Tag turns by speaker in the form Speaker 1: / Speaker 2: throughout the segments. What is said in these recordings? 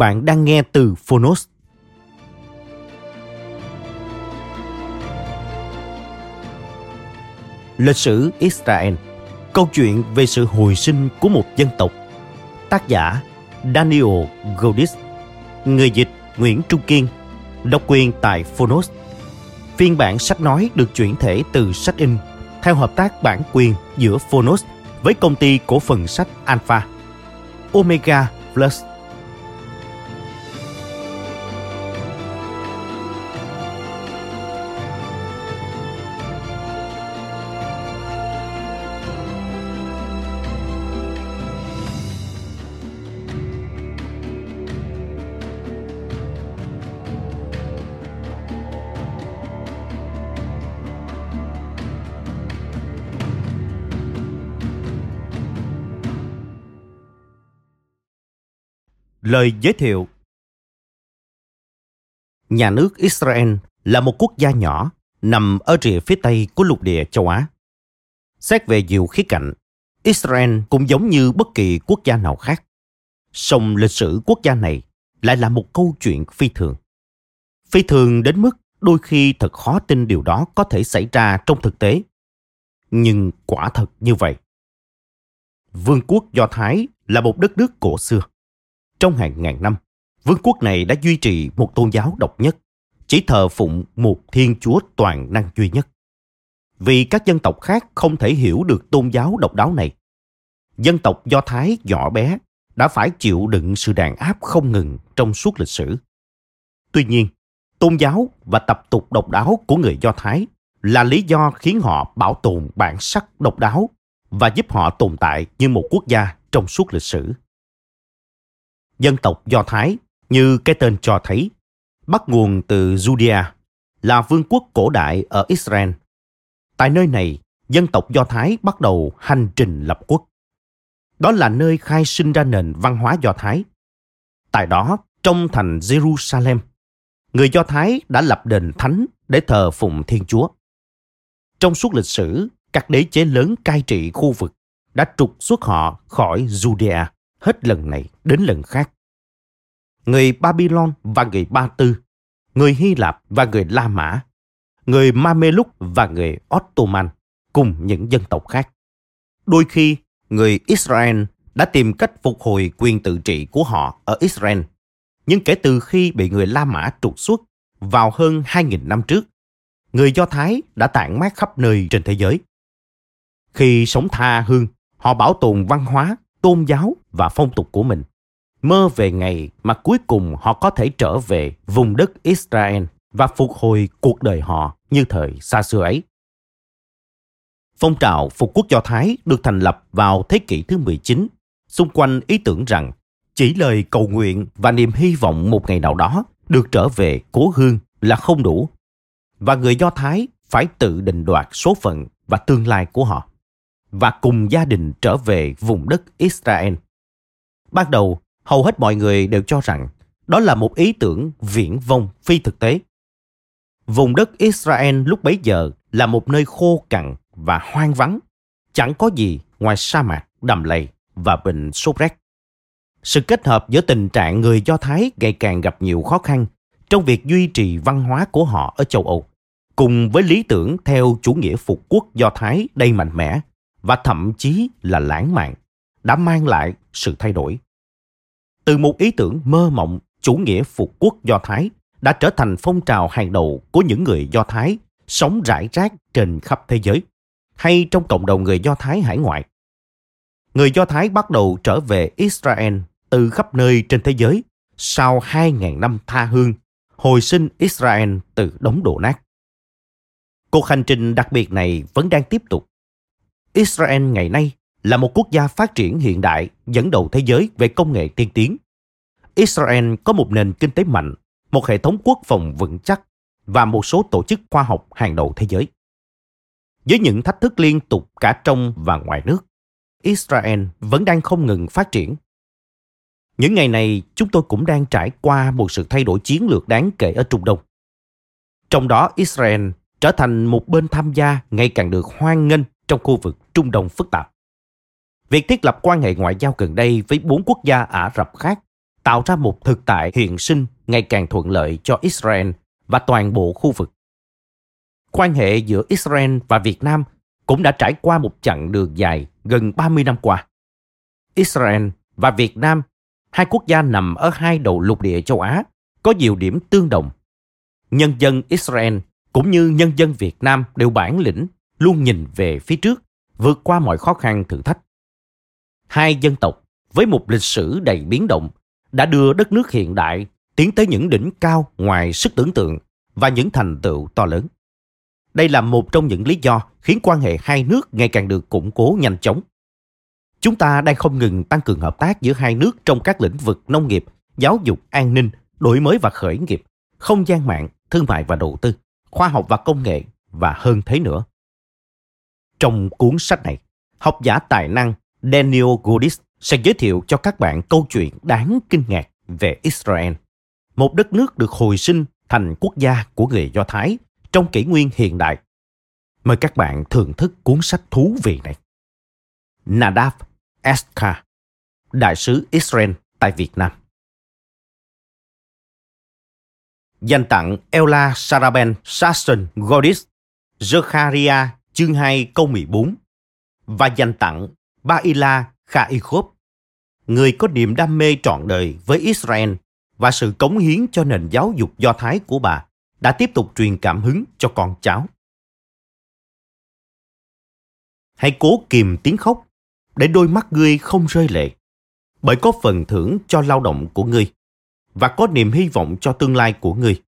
Speaker 1: Bạn đang nghe từ Phonos. Lịch sử Israel Câu chuyện về sự hồi sinh của một dân tộc. Tác giả Daniel Goldis, Người dịch Nguyễn Trung Kiên Độc quyền tại Phonos. Phiên bản sách nói được chuyển thể từ sách in theo hợp tác bản quyền giữa Phonos với công ty cổ phần sách Alpha. Omega Plus Lời giới thiệu Nhà nước Israel là một quốc gia nhỏ nằm ở rìa phía tây của lục địa châu Á. Xét về nhiều khía cạnh, Israel cũng giống như bất kỳ quốc gia nào khác. Song lịch sử quốc gia này lại là một câu chuyện phi thường. Phi thường đến mức đôi khi thật khó tin điều đó có thể xảy ra trong thực tế. Nhưng quả thật như vậy. Vương quốc Do Thái là một đất nước cổ xưa trong hàng ngàn năm, vương quốc này đã duy trì một tôn giáo độc nhất, chỉ thờ phụng một thiên chúa toàn năng duy nhất. Vì các dân tộc khác không thể hiểu được tôn giáo độc đáo này, dân tộc Do Thái nhỏ bé đã phải chịu đựng sự đàn áp không ngừng trong suốt lịch sử. Tuy nhiên, tôn giáo và tập tục độc đáo của người Do Thái là lý do khiến họ bảo tồn bản sắc độc đáo và giúp họ tồn tại như một quốc gia trong suốt lịch sử dân tộc Do Thái như cái tên cho thấy, bắt nguồn từ Judea, là vương quốc cổ đại ở Israel. Tại nơi này, dân tộc Do Thái bắt đầu hành trình lập quốc. Đó là nơi khai sinh ra nền văn hóa Do Thái. Tại đó, trong thành Jerusalem, người Do Thái đã lập đền thánh để thờ phụng Thiên Chúa. Trong suốt lịch sử, các đế chế lớn cai trị khu vực đã trục xuất họ khỏi Judea hết lần này đến lần khác. Người Babylon và người Ba Tư, người Hy Lạp và người La Mã, người Mameluc và người Ottoman cùng những dân tộc khác. Đôi khi, người Israel đã tìm cách phục hồi quyền tự trị của họ ở Israel. Nhưng kể từ khi bị người La Mã trục xuất vào hơn 2.000 năm trước, người Do Thái đã tản mát khắp nơi trên thế giới. Khi sống tha hương, họ bảo tồn văn hóa tôn giáo và phong tục của mình mơ về ngày mà cuối cùng họ có thể trở về vùng đất Israel và phục hồi cuộc đời họ như thời xa xưa ấy. Phong trào phục quốc Do Thái được thành lập vào thế kỷ thứ 19 xung quanh ý tưởng rằng chỉ lời cầu nguyện và niềm hy vọng một ngày nào đó được trở về cố hương là không đủ, và người Do Thái phải tự định đoạt số phận và tương lai của họ và cùng gia đình trở về vùng đất Israel. Ban đầu, hầu hết mọi người đều cho rằng đó là một ý tưởng viễn vông phi thực tế. Vùng đất Israel lúc bấy giờ là một nơi khô cằn và hoang vắng, chẳng có gì ngoài sa mạc, đầm lầy và bệnh sốt rét. Sự kết hợp giữa tình trạng người Do Thái ngày càng gặp nhiều khó khăn trong việc duy trì văn hóa của họ ở châu Âu, cùng với lý tưởng theo chủ nghĩa phục quốc Do Thái đầy mạnh mẽ và thậm chí là lãng mạn đã mang lại sự thay đổi. Từ một ý tưởng mơ mộng chủ nghĩa phục quốc Do Thái đã trở thành phong trào hàng đầu của những người Do Thái sống rải rác trên khắp thế giới hay trong cộng đồng người Do Thái hải ngoại. Người Do Thái bắt đầu trở về Israel từ khắp nơi trên thế giới sau 2.000 năm tha hương, hồi sinh Israel từ đống đổ nát. Cuộc hành trình đặc biệt này vẫn đang tiếp tục. Israel ngày nay là một quốc gia phát triển hiện đại dẫn đầu thế giới về công nghệ tiên tiến. Israel có một nền kinh tế mạnh, một hệ thống quốc phòng vững chắc và một số tổ chức khoa học hàng đầu thế giới. Với những thách thức liên tục cả trong và ngoài nước, Israel vẫn đang không ngừng phát triển. Những ngày này, chúng tôi cũng đang trải qua một sự thay đổi chiến lược đáng kể ở Trung Đông. Trong đó, Israel trở thành một bên tham gia ngày càng được hoan nghênh trong khu vực Trung Đông phức tạp. Việc thiết lập quan hệ ngoại giao gần đây với bốn quốc gia Ả Rập khác tạo ra một thực tại hiện sinh ngày càng thuận lợi cho Israel và toàn bộ khu vực. Quan hệ giữa Israel và Việt Nam cũng đã trải qua một chặng đường dài gần 30 năm qua. Israel và Việt Nam, hai quốc gia nằm ở hai đầu lục địa châu Á, có nhiều điểm tương đồng. Nhân dân Israel cũng như nhân dân Việt Nam đều bản lĩnh, luôn nhìn về phía trước, vượt qua mọi khó khăn thử thách. Hai dân tộc với một lịch sử đầy biến động đã đưa đất nước hiện đại tiến tới những đỉnh cao ngoài sức tưởng tượng và những thành tựu to lớn. Đây là một trong những lý do khiến quan hệ hai nước ngày càng được củng cố nhanh chóng. Chúng ta đang không ngừng tăng cường hợp tác giữa hai nước trong các lĩnh vực nông nghiệp, giáo dục, an ninh, đổi mới và khởi nghiệp, không gian mạng, thương mại và đầu tư, khoa học và công nghệ và hơn thế nữa. Trong cuốn sách này, học giả tài năng Daniel Goodis sẽ giới thiệu cho các bạn câu chuyện đáng kinh ngạc về Israel, một đất nước được hồi sinh thành quốc gia của người Do Thái trong kỷ nguyên hiện đại. Mời các bạn thưởng thức cuốn sách thú vị này. Nadav Eska, Đại sứ Israel tại Việt Nam. Dành tặng Ella Saraben Sasson Godis, Zechariah chương 2 câu 14 và dành tặng Baila Khaikhop, người có niềm đam mê trọn đời với Israel và sự cống hiến cho nền giáo dục do Thái của bà đã tiếp tục truyền cảm hứng cho con cháu. Hãy cố kìm tiếng khóc để đôi mắt ngươi không rơi lệ, bởi có phần thưởng cho lao động của ngươi và có niềm hy vọng cho tương lai của ngươi.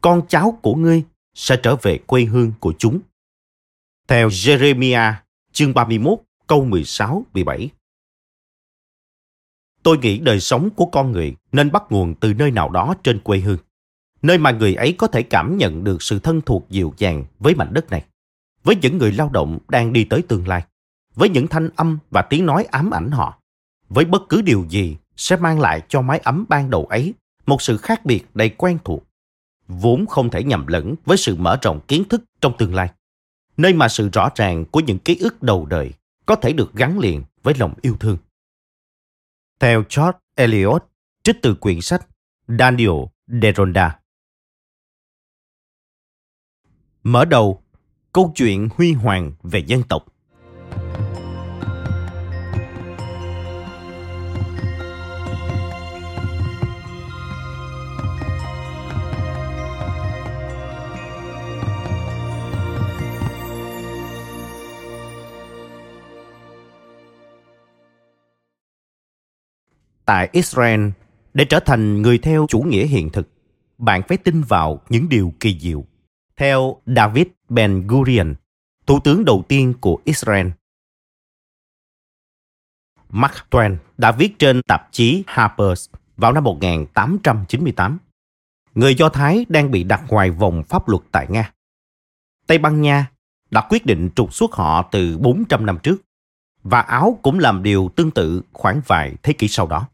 Speaker 1: Con cháu của ngươi sẽ trở về quê hương của chúng. Theo Jeremiah chương 31 câu 16 17. Tôi nghĩ đời sống của con người nên bắt nguồn từ nơi nào đó trên quê hương nơi mà người ấy có thể cảm nhận được sự thân thuộc dịu dàng với mảnh đất này, với những người lao động đang đi tới tương lai, với những thanh âm và tiếng nói ám ảnh họ, với bất cứ điều gì sẽ mang lại cho mái ấm ban đầu ấy một sự khác biệt đầy quen thuộc, vốn không thể nhầm lẫn với sự mở rộng kiến thức trong tương lai, nơi mà sự rõ ràng của những ký ức đầu đời có thể được gắn liền với lòng yêu thương. Theo George Eliot, trích từ quyển sách Daniel Deronda, Mở đầu, câu chuyện huy hoàng về dân tộc. Tại Israel, để trở thành người theo chủ nghĩa hiện thực, bạn phải tin vào những điều kỳ diệu theo David Ben Gurion, thủ tướng đầu tiên của Israel. Mark Twain đã viết trên tạp chí Harper's vào năm 1898. Người Do Thái đang bị đặt ngoài vòng pháp luật tại Nga. Tây Ban Nha đã quyết định trục xuất họ từ 400 năm trước và Áo cũng làm điều tương tự khoảng vài thế kỷ sau đó.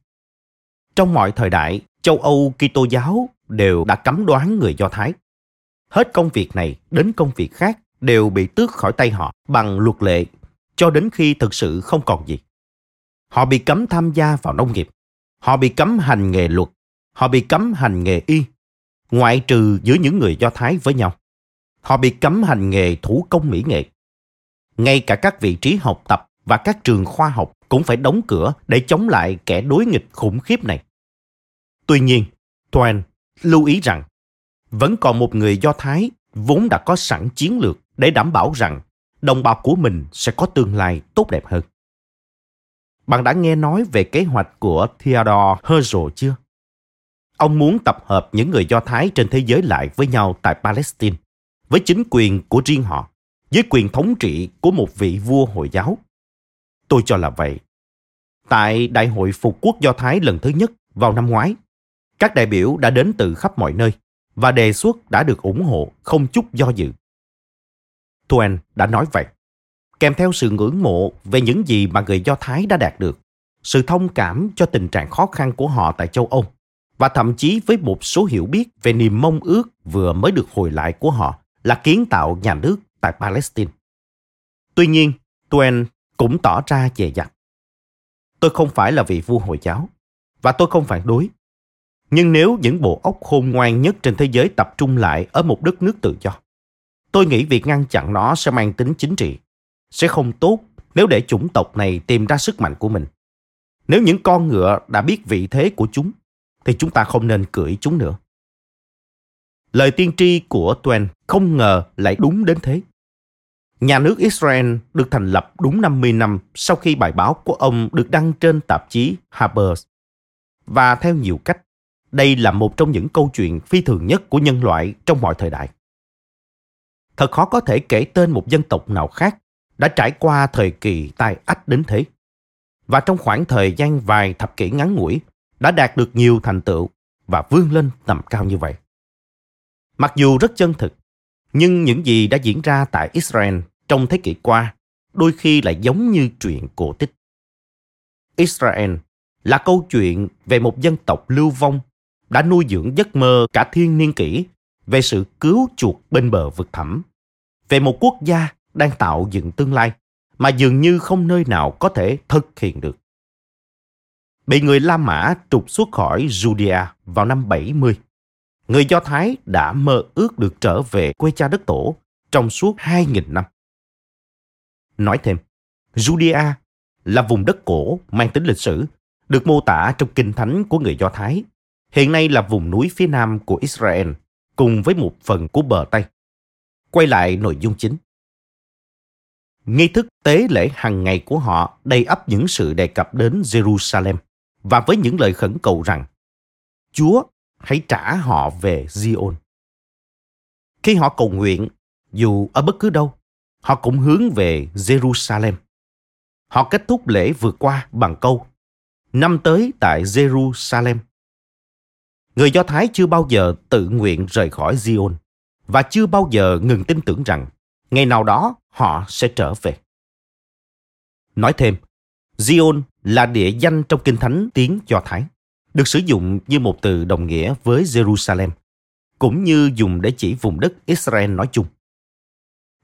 Speaker 1: Trong mọi thời đại, châu Âu Kitô giáo đều đã cấm đoán người Do Thái hết công việc này đến công việc khác đều bị tước khỏi tay họ bằng luật lệ cho đến khi thực sự không còn gì. Họ bị cấm tham gia vào nông nghiệp. Họ bị cấm hành nghề luật. Họ bị cấm hành nghề y. Ngoại trừ giữa những người Do Thái với nhau. Họ bị cấm hành nghề thủ công mỹ nghệ. ngay cả các vị trí học tập và các trường khoa học cũng phải đóng cửa để chống lại kẻ đối nghịch khủng khiếp này. Tuy nhiên, Twain lưu ý rằng vẫn còn một người Do Thái vốn đã có sẵn chiến lược để đảm bảo rằng đồng bào của mình sẽ có tương lai tốt đẹp hơn. Bạn đã nghe nói về kế hoạch của Theodore Herzl chưa? Ông muốn tập hợp những người Do Thái trên thế giới lại với nhau tại Palestine, với chính quyền của riêng họ, với quyền thống trị của một vị vua Hồi giáo. Tôi cho là vậy. Tại Đại hội Phục quốc Do Thái lần thứ nhất vào năm ngoái, các đại biểu đã đến từ khắp mọi nơi và đề xuất đã được ủng hộ không chút do dự. Twain đã nói vậy, kèm theo sự ngưỡng mộ về những gì mà người Do Thái đã đạt được, sự thông cảm cho tình trạng khó khăn của họ tại châu Âu và thậm chí với một số hiểu biết về niềm mong ước vừa mới được hồi lại của họ là kiến tạo nhà nước tại Palestine. Tuy nhiên, Twain cũng tỏ ra dè dặt. Tôi không phải là vị vua Hồi giáo và tôi không phản đối. Nhưng nếu những bộ óc khôn ngoan nhất trên thế giới tập trung lại ở một đất nước tự do, tôi nghĩ việc ngăn chặn nó sẽ mang tính chính trị. Sẽ không tốt nếu để chủng tộc này tìm ra sức mạnh của mình. Nếu những con ngựa đã biết vị thế của chúng, thì chúng ta không nên cưỡi chúng nữa. Lời tiên tri của Twain không ngờ lại đúng đến thế. Nhà nước Israel được thành lập đúng 50 năm sau khi bài báo của ông được đăng trên tạp chí Harper's. Và theo nhiều cách, đây là một trong những câu chuyện phi thường nhất của nhân loại trong mọi thời đại. Thật khó có thể kể tên một dân tộc nào khác đã trải qua thời kỳ tai ách đến thế. Và trong khoảng thời gian vài thập kỷ ngắn ngủi, đã đạt được nhiều thành tựu và vươn lên tầm cao như vậy. Mặc dù rất chân thực, nhưng những gì đã diễn ra tại Israel trong thế kỷ qua đôi khi lại giống như chuyện cổ tích. Israel là câu chuyện về một dân tộc lưu vong đã nuôi dưỡng giấc mơ cả thiên niên kỷ về sự cứu chuộc bên bờ vực thẳm, về một quốc gia đang tạo dựng tương lai mà dường như không nơi nào có thể thực hiện được. Bị người La Mã trục xuất khỏi Judea vào năm 70, người Do Thái đã mơ ước được trở về quê cha đất tổ trong suốt 2.000 năm. Nói thêm, Judea là vùng đất cổ mang tính lịch sử, được mô tả trong kinh thánh của người Do Thái. Hiện nay là vùng núi phía nam của Israel, cùng với một phần của bờ Tây. Quay lại nội dung chính. Nghi thức tế lễ hàng ngày của họ đầy ắp những sự đề cập đến Jerusalem và với những lời khẩn cầu rằng Chúa hãy trả họ về Zion. Khi họ cầu nguyện, dù ở bất cứ đâu, họ cũng hướng về Jerusalem. Họ kết thúc lễ vượt qua bằng câu Năm tới tại Jerusalem. Người Do Thái chưa bao giờ tự nguyện rời khỏi Zion và chưa bao giờ ngừng tin tưởng rằng ngày nào đó họ sẽ trở về. Nói thêm, Zion là địa danh trong Kinh Thánh tiếng Do Thái, được sử dụng như một từ đồng nghĩa với Jerusalem, cũng như dùng để chỉ vùng đất Israel nói chung.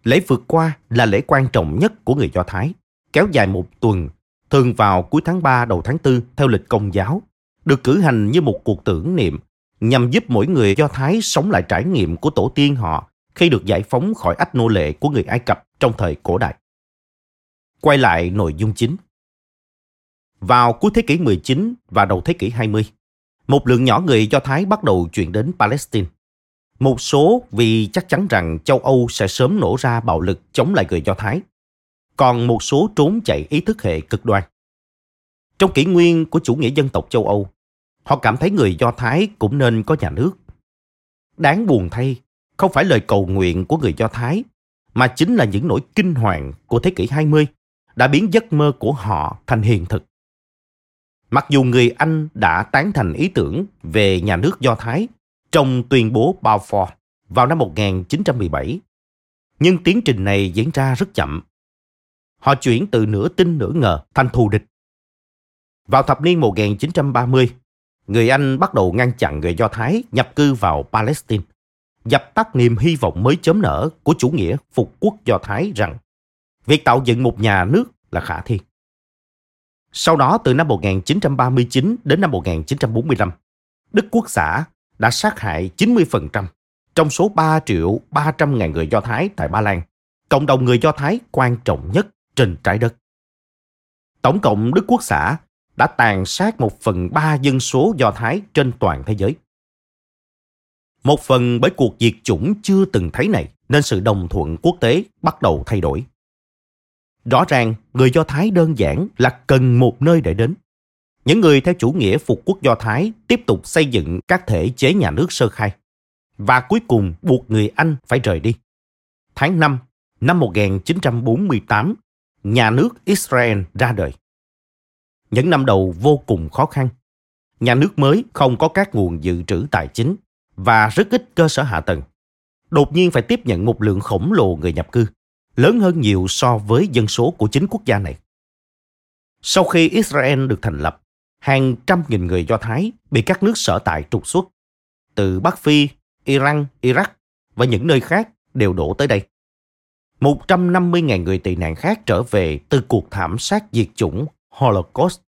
Speaker 1: Lễ vượt qua là lễ quan trọng nhất của người Do Thái, kéo dài một tuần, thường vào cuối tháng 3 đầu tháng 4 theo lịch công giáo, được cử hành như một cuộc tưởng niệm nhằm giúp mỗi người Do Thái sống lại trải nghiệm của tổ tiên họ khi được giải phóng khỏi ách nô lệ của người Ai Cập trong thời cổ đại. Quay lại nội dung chính. Vào cuối thế kỷ 19 và đầu thế kỷ 20, một lượng nhỏ người Do Thái bắt đầu chuyển đến Palestine. Một số vì chắc chắn rằng châu Âu sẽ sớm nổ ra bạo lực chống lại người Do Thái. Còn một số trốn chạy ý thức hệ cực đoan. Trong kỷ nguyên của chủ nghĩa dân tộc châu Âu, họ cảm thấy người Do Thái cũng nên có nhà nước. Đáng buồn thay, không phải lời cầu nguyện của người Do Thái, mà chính là những nỗi kinh hoàng của thế kỷ 20 đã biến giấc mơ của họ thành hiện thực. Mặc dù người Anh đã tán thành ý tưởng về nhà nước Do Thái trong tuyên bố Balfour vào năm 1917, nhưng tiến trình này diễn ra rất chậm. Họ chuyển từ nửa tin nửa ngờ thành thù địch. Vào thập niên 1930, người Anh bắt đầu ngăn chặn người Do Thái nhập cư vào Palestine, dập tắt niềm hy vọng mới chớm nở của chủ nghĩa phục quốc Do Thái rằng việc tạo dựng một nhà nước là khả thi. Sau đó từ năm 1939 đến năm 1945, Đức Quốc xã đã sát hại 90% trong số 3 triệu 300 ngàn người Do Thái tại Ba Lan, cộng đồng người Do Thái quan trọng nhất trên trái đất. Tổng cộng Đức Quốc xã đã tàn sát một phần ba dân số Do Thái trên toàn thế giới. Một phần bởi cuộc diệt chủng chưa từng thấy này nên sự đồng thuận quốc tế bắt đầu thay đổi. Rõ ràng, người Do Thái đơn giản là cần một nơi để đến. Những người theo chủ nghĩa phục quốc Do Thái tiếp tục xây dựng các thể chế nhà nước sơ khai và cuối cùng buộc người Anh phải rời đi. Tháng 5 năm 1948, nhà nước Israel ra đời. Những năm đầu vô cùng khó khăn. Nhà nước mới không có các nguồn dự trữ tài chính và rất ít cơ sở hạ tầng. Đột nhiên phải tiếp nhận một lượng khổng lồ người nhập cư, lớn hơn nhiều so với dân số của chính quốc gia này. Sau khi Israel được thành lập, hàng trăm nghìn người Do Thái bị các nước sở tại trục xuất. Từ Bắc Phi, Iran, Iraq và những nơi khác đều đổ tới đây. 150.000 người tị nạn khác trở về từ cuộc thảm sát diệt chủng Holocaust,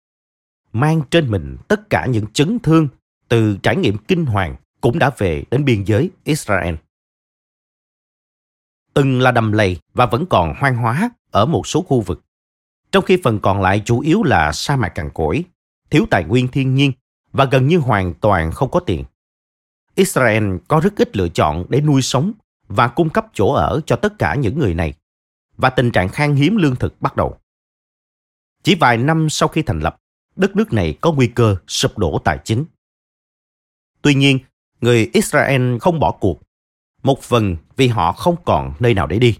Speaker 1: mang trên mình tất cả những chấn thương từ trải nghiệm kinh hoàng cũng đã về đến biên giới Israel. Từng là đầm lầy và vẫn còn hoang hóa ở một số khu vực, trong khi phần còn lại chủ yếu là sa mạc cằn cỗi, thiếu tài nguyên thiên nhiên và gần như hoàn toàn không có tiền. Israel có rất ít lựa chọn để nuôi sống và cung cấp chỗ ở cho tất cả những người này, và tình trạng khan hiếm lương thực bắt đầu. Chỉ vài năm sau khi thành lập, đất nước này có nguy cơ sụp đổ tài chính. Tuy nhiên, người Israel không bỏ cuộc, một phần vì họ không còn nơi nào để đi.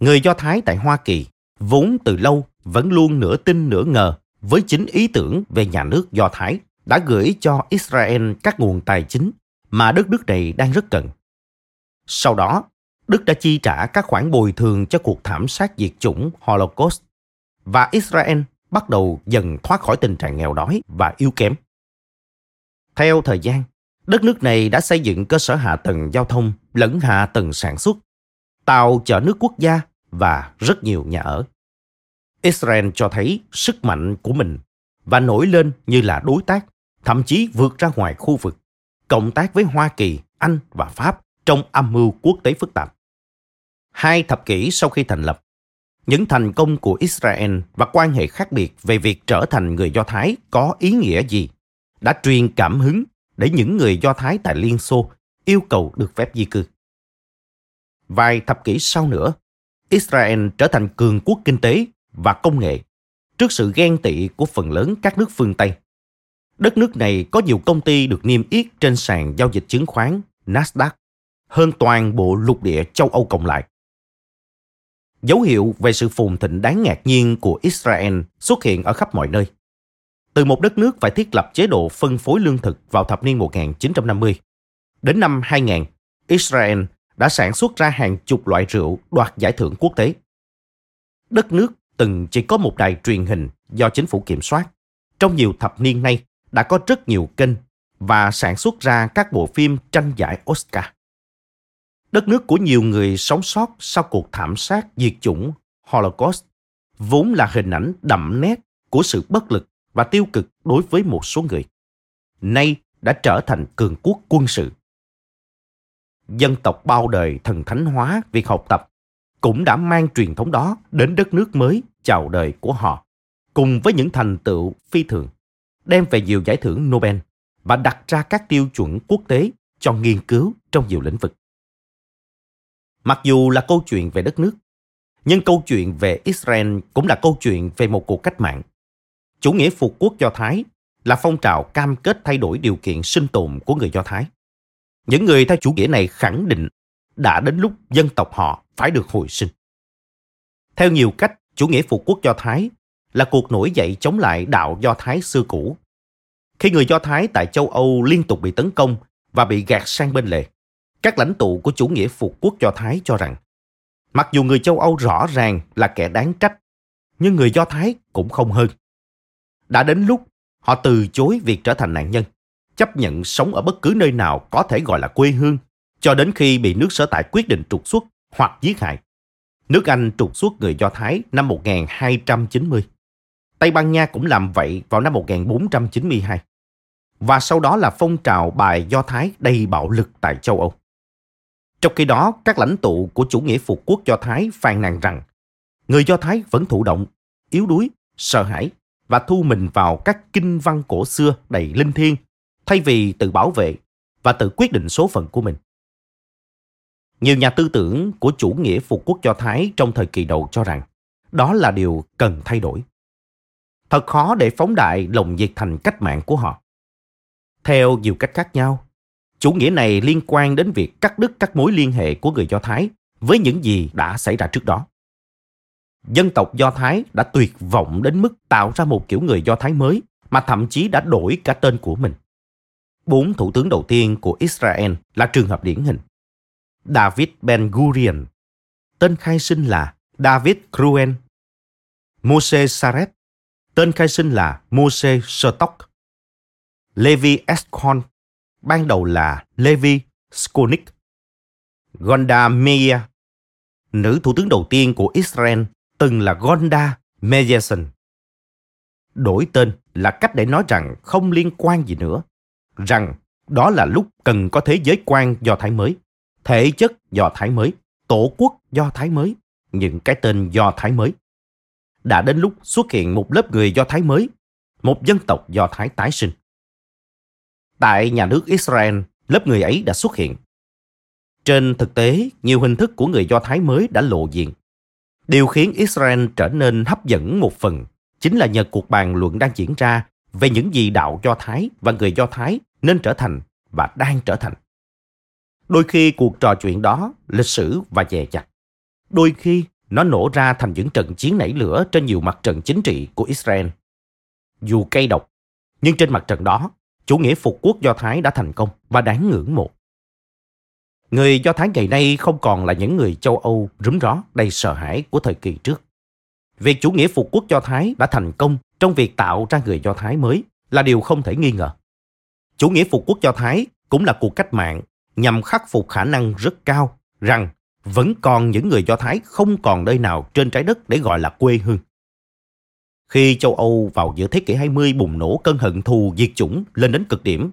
Speaker 1: Người Do Thái tại Hoa Kỳ vốn từ lâu vẫn luôn nửa tin nửa ngờ với chính ý tưởng về nhà nước Do Thái đã gửi cho Israel các nguồn tài chính mà đất nước này đang rất cần. Sau đó, Đức đã chi trả các khoản bồi thường cho cuộc thảm sát diệt chủng Holocaust và Israel bắt đầu dần thoát khỏi tình trạng nghèo đói và yếu kém. Theo thời gian, đất nước này đã xây dựng cơ sở hạ tầng giao thông lẫn hạ tầng sản xuất, tàu chở nước quốc gia và rất nhiều nhà ở. Israel cho thấy sức mạnh của mình và nổi lên như là đối tác, thậm chí vượt ra ngoài khu vực, cộng tác với Hoa Kỳ, Anh và Pháp trong âm mưu quốc tế phức tạp. Hai thập kỷ sau khi thành lập, những thành công của Israel và quan hệ khác biệt về việc trở thành người Do Thái có ý nghĩa gì đã truyền cảm hứng để những người Do Thái tại Liên Xô yêu cầu được phép di cư. Vài thập kỷ sau nữa, Israel trở thành cường quốc kinh tế và công nghệ trước sự ghen tị của phần lớn các nước phương Tây. Đất nước này có nhiều công ty được niêm yết trên sàn giao dịch chứng khoán Nasdaq hơn toàn bộ lục địa châu Âu cộng lại. Dấu hiệu về sự phồn thịnh đáng ngạc nhiên của Israel xuất hiện ở khắp mọi nơi. Từ một đất nước phải thiết lập chế độ phân phối lương thực vào thập niên 1950, đến năm 2000, Israel đã sản xuất ra hàng chục loại rượu đoạt giải thưởng quốc tế. Đất nước từng chỉ có một đài truyền hình do chính phủ kiểm soát. Trong nhiều thập niên nay đã có rất nhiều kênh và sản xuất ra các bộ phim tranh giải Oscar đất nước của nhiều người sống sót sau cuộc thảm sát diệt chủng Holocaust vốn là hình ảnh đậm nét của sự bất lực và tiêu cực đối với một số người. Nay đã trở thành cường quốc quân sự. Dân tộc bao đời thần thánh hóa việc học tập cũng đã mang truyền thống đó đến đất nước mới chào đời của họ, cùng với những thành tựu phi thường, đem về nhiều giải thưởng Nobel và đặt ra các tiêu chuẩn quốc tế cho nghiên cứu trong nhiều lĩnh vực. Mặc dù là câu chuyện về đất nước, nhưng câu chuyện về Israel cũng là câu chuyện về một cuộc cách mạng. Chủ nghĩa phục quốc Do Thái là phong trào cam kết thay đổi điều kiện sinh tồn của người Do Thái. Những người theo chủ nghĩa này khẳng định đã đến lúc dân tộc họ phải được hồi sinh. Theo nhiều cách, chủ nghĩa phục quốc Do Thái là cuộc nổi dậy chống lại đạo Do Thái xưa cũ. Khi người Do Thái tại châu Âu liên tục bị tấn công và bị gạt sang bên lề, các lãnh tụ của chủ nghĩa phục quốc Do Thái cho rằng, mặc dù người châu Âu rõ ràng là kẻ đáng trách, nhưng người Do Thái cũng không hơn. Đã đến lúc họ từ chối việc trở thành nạn nhân, chấp nhận sống ở bất cứ nơi nào có thể gọi là quê hương, cho đến khi bị nước sở tại quyết định trục xuất hoặc giết hại. Nước Anh trục xuất người Do Thái năm 1290. Tây Ban Nha cũng làm vậy vào năm 1492. Và sau đó là phong trào bài Do Thái đầy bạo lực tại châu Âu. Trong khi đó, các lãnh tụ của chủ nghĩa phục quốc Do Thái phàn nàn rằng người Do Thái vẫn thụ động, yếu đuối, sợ hãi và thu mình vào các kinh văn cổ xưa đầy linh thiêng thay vì tự bảo vệ và tự quyết định số phận của mình. Nhiều nhà tư tưởng của chủ nghĩa phục quốc Do Thái trong thời kỳ đầu cho rằng đó là điều cần thay đổi. Thật khó để phóng đại lòng nhiệt thành cách mạng của họ. Theo nhiều cách khác nhau, chủ nghĩa này liên quan đến việc cắt đứt các mối liên hệ của người Do Thái với những gì đã xảy ra trước đó. Dân tộc Do Thái đã tuyệt vọng đến mức tạo ra một kiểu người Do Thái mới mà thậm chí đã đổi cả tên của mình. Bốn thủ tướng đầu tiên của Israel là trường hợp điển hình. David Ben Gurion, tên khai sinh là David Cruen. Moshe Saret, tên khai sinh là Moshe Stock, Levi Eshkol, ban đầu là Levi Skonik. Gonda Meir, nữ thủ tướng đầu tiên của Israel, từng là Gonda Meyerson. Đổi tên là cách để nói rằng không liên quan gì nữa, rằng đó là lúc cần có thế giới quan do Thái mới, thể chất do Thái mới, tổ quốc do Thái mới, những cái tên do Thái mới. Đã đến lúc xuất hiện một lớp người do Thái mới, một dân tộc do Thái tái sinh. Tại nhà nước Israel, lớp người ấy đã xuất hiện. Trên thực tế, nhiều hình thức của người Do Thái mới đã lộ diện. Điều khiến Israel trở nên hấp dẫn một phần chính là nhờ cuộc bàn luận đang diễn ra về những gì đạo Do Thái và người Do Thái nên trở thành và đang trở thành. Đôi khi cuộc trò chuyện đó lịch sử và dè dặt. Đôi khi nó nổ ra thành những trận chiến nảy lửa trên nhiều mặt trận chính trị của Israel. Dù cay độc, nhưng trên mặt trận đó, chủ nghĩa phục quốc Do Thái đã thành công và đáng ngưỡng mộ. Người Do Thái ngày nay không còn là những người châu Âu rúm ró đầy sợ hãi của thời kỳ trước. Việc chủ nghĩa phục quốc Do Thái đã thành công trong việc tạo ra người Do Thái mới là điều không thể nghi ngờ. Chủ nghĩa phục quốc Do Thái cũng là cuộc cách mạng nhằm khắc phục khả năng rất cao rằng vẫn còn những người Do Thái không còn nơi nào trên trái đất để gọi là quê hương. Khi châu Âu vào giữa thế kỷ 20 bùng nổ cơn hận thù diệt chủng lên đến cực điểm,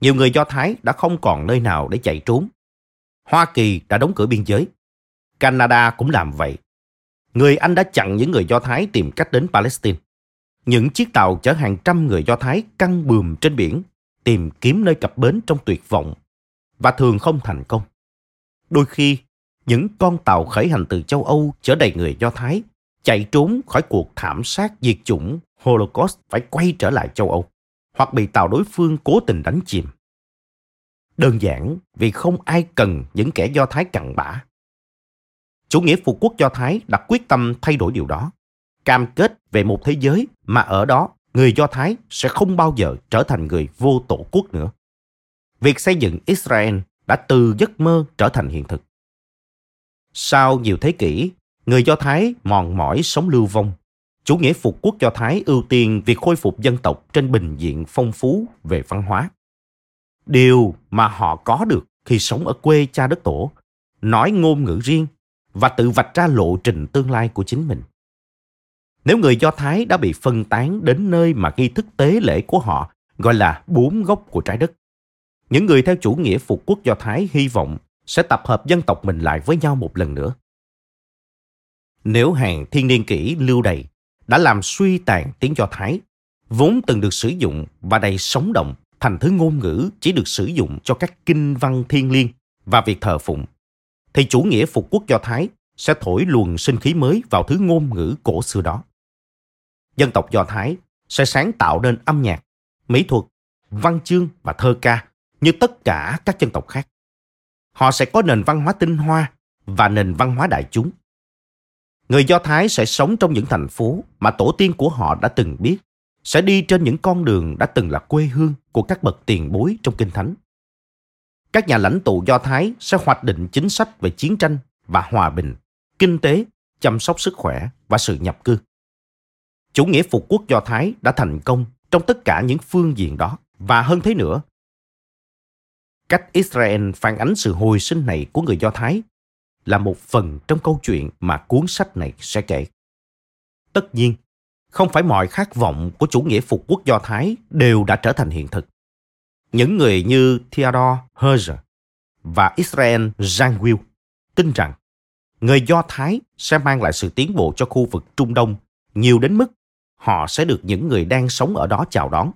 Speaker 1: nhiều người Do Thái đã không còn nơi nào để chạy trốn. Hoa Kỳ đã đóng cửa biên giới. Canada cũng làm vậy. Người Anh đã chặn những người Do Thái tìm cách đến Palestine. Những chiếc tàu chở hàng trăm người Do Thái căng bườm trên biển, tìm kiếm nơi cập bến trong tuyệt vọng, và thường không thành công. Đôi khi, những con tàu khởi hành từ châu Âu chở đầy người Do Thái chạy trốn khỏi cuộc thảm sát diệt chủng Holocaust phải quay trở lại châu Âu hoặc bị tàu đối phương cố tình đánh chìm. Đơn giản vì không ai cần những kẻ Do Thái cặn bã. Chủ nghĩa phục quốc Do Thái đã quyết tâm thay đổi điều đó, cam kết về một thế giới mà ở đó người Do Thái sẽ không bao giờ trở thành người vô tổ quốc nữa. Việc xây dựng Israel đã từ giấc mơ trở thành hiện thực. Sau nhiều thế kỷ, người Do Thái mòn mỏi sống lưu vong. Chủ nghĩa phục quốc Do Thái ưu tiên việc khôi phục dân tộc trên bình diện phong phú về văn hóa. Điều mà họ có được khi sống ở quê cha đất tổ, nói ngôn ngữ riêng và tự vạch ra lộ trình tương lai của chính mình. Nếu người Do Thái đã bị phân tán đến nơi mà nghi thức tế lễ của họ gọi là bốn gốc của trái đất, những người theo chủ nghĩa phục quốc Do Thái hy vọng sẽ tập hợp dân tộc mình lại với nhau một lần nữa. Nếu hàng thiên niên kỷ lưu đầy đã làm suy tàn tiếng Do Thái, vốn từng được sử dụng và đầy sống động thành thứ ngôn ngữ chỉ được sử dụng cho các kinh văn thiên liêng và việc thờ phụng, thì chủ nghĩa phục quốc Do Thái sẽ thổi luồng sinh khí mới vào thứ ngôn ngữ cổ xưa đó. Dân tộc Do Thái sẽ sáng tạo nên âm nhạc, mỹ thuật, văn chương và thơ ca như tất cả các dân tộc khác. Họ sẽ có nền văn hóa tinh hoa và nền văn hóa đại chúng. Người Do Thái sẽ sống trong những thành phố mà tổ tiên của họ đã từng biết, sẽ đi trên những con đường đã từng là quê hương của các bậc tiền bối trong Kinh Thánh. Các nhà lãnh tụ Do Thái sẽ hoạch định chính sách về chiến tranh và hòa bình, kinh tế, chăm sóc sức khỏe và sự nhập cư. Chủ nghĩa phục quốc Do Thái đã thành công trong tất cả những phương diện đó và hơn thế nữa, Cách Israel phản ánh sự hồi sinh này của người Do Thái là một phần trong câu chuyện mà cuốn sách này sẽ kể. Tất nhiên, không phải mọi khát vọng của chủ nghĩa phục quốc Do Thái đều đã trở thành hiện thực. Những người như Theodore Herzl và Israel Janwill tin rằng người Do Thái sẽ mang lại sự tiến bộ cho khu vực Trung Đông nhiều đến mức họ sẽ được những người đang sống ở đó chào đón.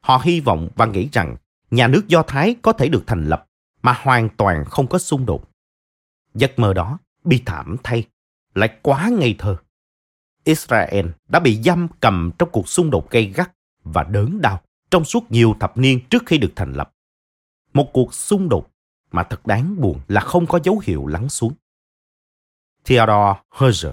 Speaker 1: Họ hy vọng và nghĩ rằng nhà nước Do Thái có thể được thành lập mà hoàn toàn không có xung đột. Giấc mơ đó bi thảm thay, lại quá ngây thơ. Israel đã bị giam cầm trong cuộc xung đột gay gắt và đớn đau trong suốt nhiều thập niên trước khi được thành lập. Một cuộc xung đột mà thật đáng buồn là không có dấu hiệu lắng xuống. Theodore Herzl,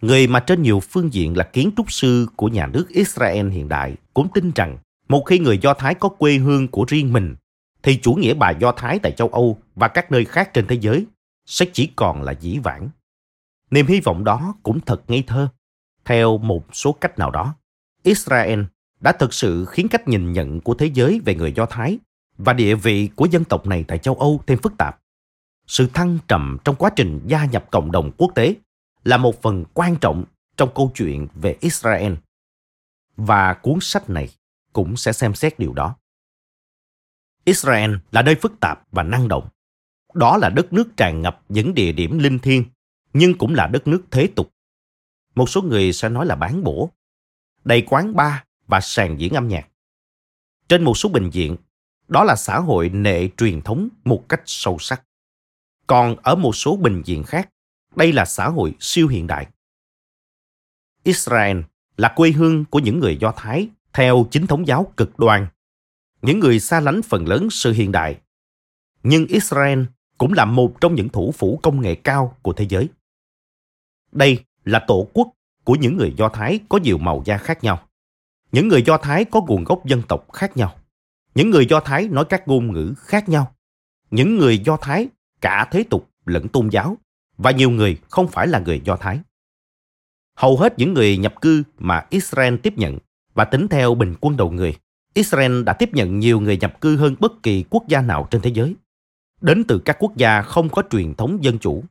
Speaker 1: người mà trên nhiều phương diện là kiến trúc sư của nhà nước Israel hiện đại, cũng tin rằng một khi người Do Thái có quê hương của riêng mình, thì chủ nghĩa bà Do Thái tại châu Âu và các nơi khác trên thế giới sẽ chỉ còn là dĩ vãng. Niềm hy vọng đó cũng thật ngây thơ. Theo một số cách nào đó, Israel đã thực sự khiến cách nhìn nhận của thế giới về người Do Thái và địa vị của dân tộc này tại châu Âu thêm phức tạp. Sự thăng trầm trong quá trình gia nhập cộng đồng quốc tế là một phần quan trọng trong câu chuyện về Israel. Và cuốn sách này cũng sẽ xem xét điều đó. Israel là nơi phức tạp và năng động. Đó là đất nước tràn ngập những địa điểm linh thiêng, nhưng cũng là đất nước thế tục. Một số người sẽ nói là bán bổ, đầy quán bar và sàn diễn âm nhạc. Trên một số bệnh viện, đó là xã hội nệ truyền thống một cách sâu sắc. Còn ở một số bệnh viện khác, đây là xã hội siêu hiện đại. Israel là quê hương của những người Do Thái theo chính thống giáo cực đoan, những người xa lánh phần lớn sự hiện đại. Nhưng Israel cũng là một trong những thủ phủ công nghệ cao của thế giới. Đây là tổ quốc của những người Do Thái có nhiều màu da khác nhau. Những người Do Thái có nguồn gốc dân tộc khác nhau. Những người Do Thái nói các ngôn ngữ khác nhau. Những người Do Thái cả thế tục lẫn tôn giáo và nhiều người không phải là người Do Thái. Hầu hết những người nhập cư mà Israel tiếp nhận và tính theo bình quân đầu người, Israel đã tiếp nhận nhiều người nhập cư hơn bất kỳ quốc gia nào trên thế giới, đến từ các quốc gia không có truyền thống dân chủ.